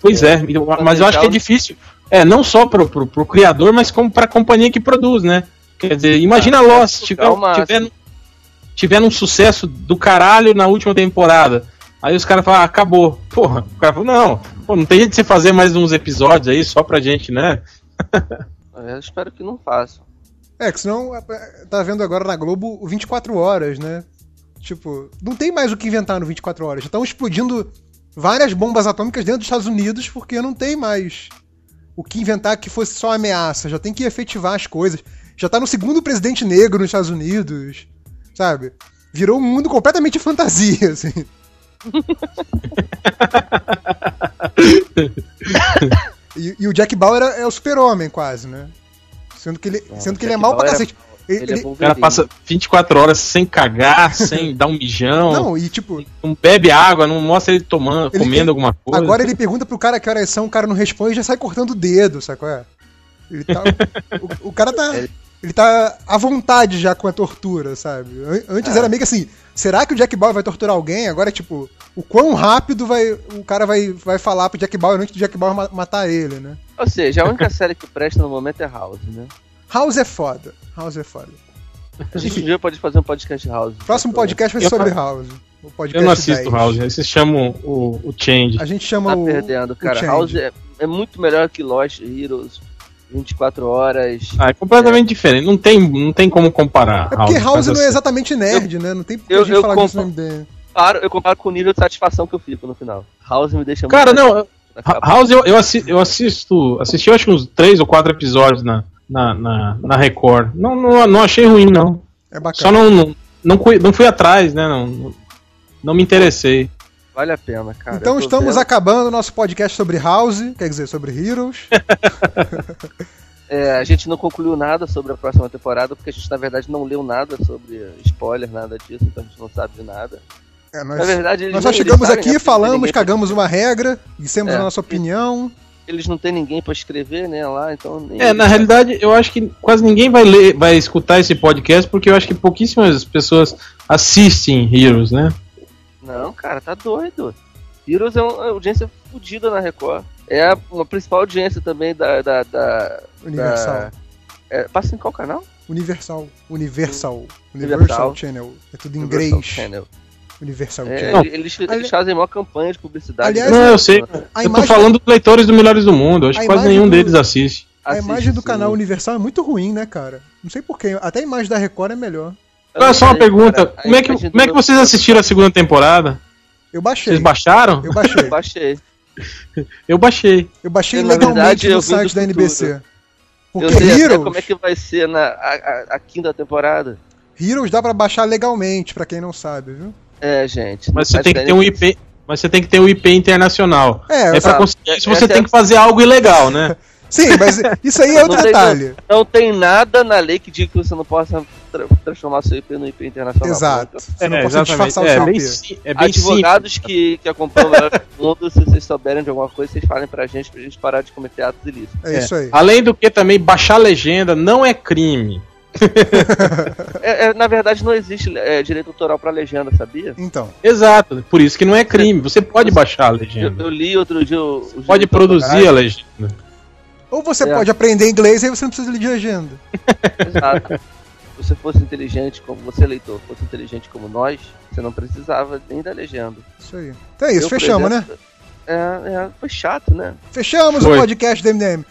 Pois é, mas eu acho que é difícil. É, não só pro, pro, pro criador, mas como pra companhia que produz, né? Quer dizer, imagina Ah, Lost, é tiver, máximo. tiver, tiver um sucesso do caralho na última temporada. Aí os caras falam, ah, acabou. Porra, o cara falou, não, pô, não tem jeito de você fazer mais uns episódios aí só pra gente, né? Eu espero que não façam. É, que senão é, tá vendo agora na Globo o 24 horas, né? Tipo, não tem mais o que inventar no 24 horas. Estão explodindo várias bombas atômicas dentro dos Estados Unidos porque não tem mais o que inventar que fosse só ameaça. Já tem que efetivar as coisas. Já tá no segundo presidente negro nos Estados Unidos, sabe? Virou um mundo completamente fantasia, assim. e, e o Jack Bauer é, é o super-homem, quase, né? Sendo que ele, Não, sendo que ele é mal pra é- cacete. Ele- Ele é O cara passa 24 horas sem cagar, sem dar um mijão, não, não, e tipo, bebe água, não mostra ele tomando, Ele- comendo alguma coisa. Agora ele pergunta pro cara que horas são, o cara não responde e já sai cortando o dedo, sacou? É? Ele tá, o, o cara tá. Ele tá à vontade já com a tortura, sabe? An- Antes É. era meio que assim, será que o Jack Bauer vai torturar alguém? Agora é tipo, o quão rápido vai, o cara vai, vai falar pro Jack Bauer antes do Jack Bauer ma- matar ele, né? Ou seja, a única série que presta no momento é House, né? House é foda. House é foda. A gente um dia pode fazer um podcast House. Próximo podcast vai ser Eu- sobre House. O podcast Eu não assisto 10. House, aí vocês chamam o, o Change. A gente chama Tá o. perdendo, cara. House é, é muito melhor que Lost, Heroes. 24 horas. Ah, é completamente diferente. Não tem, não tem como comparar. É porque House por não é causa exatamente nerd, né? Não tem por que eu- a gente eu falar disso no MDM. Comparo- eu comparo com o nível de satisfação que eu fico no final. House me deixa Cara, muito. não, House eu, eu, assi- eu assisto. Assisti eu acho que uns três ou quatro episódios na, na, na, na Record. Não, não, não achei ruim, não. É Só bacana. não, não, não, fui, não fui atrás, né? Não, não, não me interessei. Vale a pena, cara. Então estamos vendo. acabando o nosso podcast sobre House, quer dizer, sobre Heroes. É, a gente não concluiu nada sobre a próxima temporada, porque a gente, na verdade, não leu nada sobre spoiler, nada disso, então a gente não sabe de nada. É, Na nós, verdade, eles nós só chegamos aqui, né, falamos, ninguém- cagamos uma regra, dissemos É. a nossa opinião. Eles não têm ninguém pra escrever, né, lá, então... nem É, na realidade, eu acho que quase ninguém vai ler, vai escutar esse podcast, porque eu acho que pouquíssimas pessoas assistem Heroes, né? Não, cara, tá doido. Heroes é uma audiência fodida na Record. É a, uma principal audiência também da... da, da Universal. da- é, passa em qual canal? Universal. Universal. Universal. Universal Channel. É tudo em Universal inglês. Channel. Universal É, Channel. eles, Ali- eles fazem uma campanha de publicidade. Aliás, Não, eu sei. A eu tô falando dos leitores do Melhores do Mundo. Acho que quase nenhum do- deles assiste. a Assiste, imagem do sim. canal Universal é muito ruim, né, cara? Não sei porquê. Até a imagem da Record é melhor. Não só uma pergunta. cara, Como é, que, como é que vocês assistiram a segunda temporada? Eu baixei. Vocês baixaram? Eu baixei. Eu baixei. Eu baixei. Eu baixei Eu, legalmente verdade, no site do da. NBC. Porque eu sei até Heroes, como é que vai ser na, a, a- a quinta temporada. Heroes dá pra baixar legalmente, pra quem não sabe, viu? É, gente. Mas você tem que ter um. IP. Mas você tem que ter um IP internacional. É, É pra tá. conseguir isso, você é tem que fazer algo ilegal, né? sim, mas isso aí é outro Não tem- detalhe. Não tem nada na lei que diga que você não possa tra- transformar seu IP no IP internacional. Exato. Pronto. Você não É, pode disfarçar o É seu bem, IP. sim- é bem simples. Advogados que, que acompanham o mundo, se vocês souberem de alguma coisa, vocês falem pra gente pra gente parar de cometer atos ilícitos. É, É. isso aí. Além do que também baixar legenda não é crime. É, é, na verdade, não existe é, direito autoral pra legenda, sabia? Então, Exato, por isso que não é crime. Você pode baixar a Eu, legenda. eu li outro dia. o- Pode produzir a autorais. legenda. ou você É. pode aprender inglês e aí você não precisa de legenda. Exato. Se você fosse inteligente como você, leitor, fosse inteligente como nós, você não precisava nem da legenda. Isso aí. Então é isso, Eu, fechamos, né? É, é, foi chato, né? Fechamos Foi. o podcast do MDM.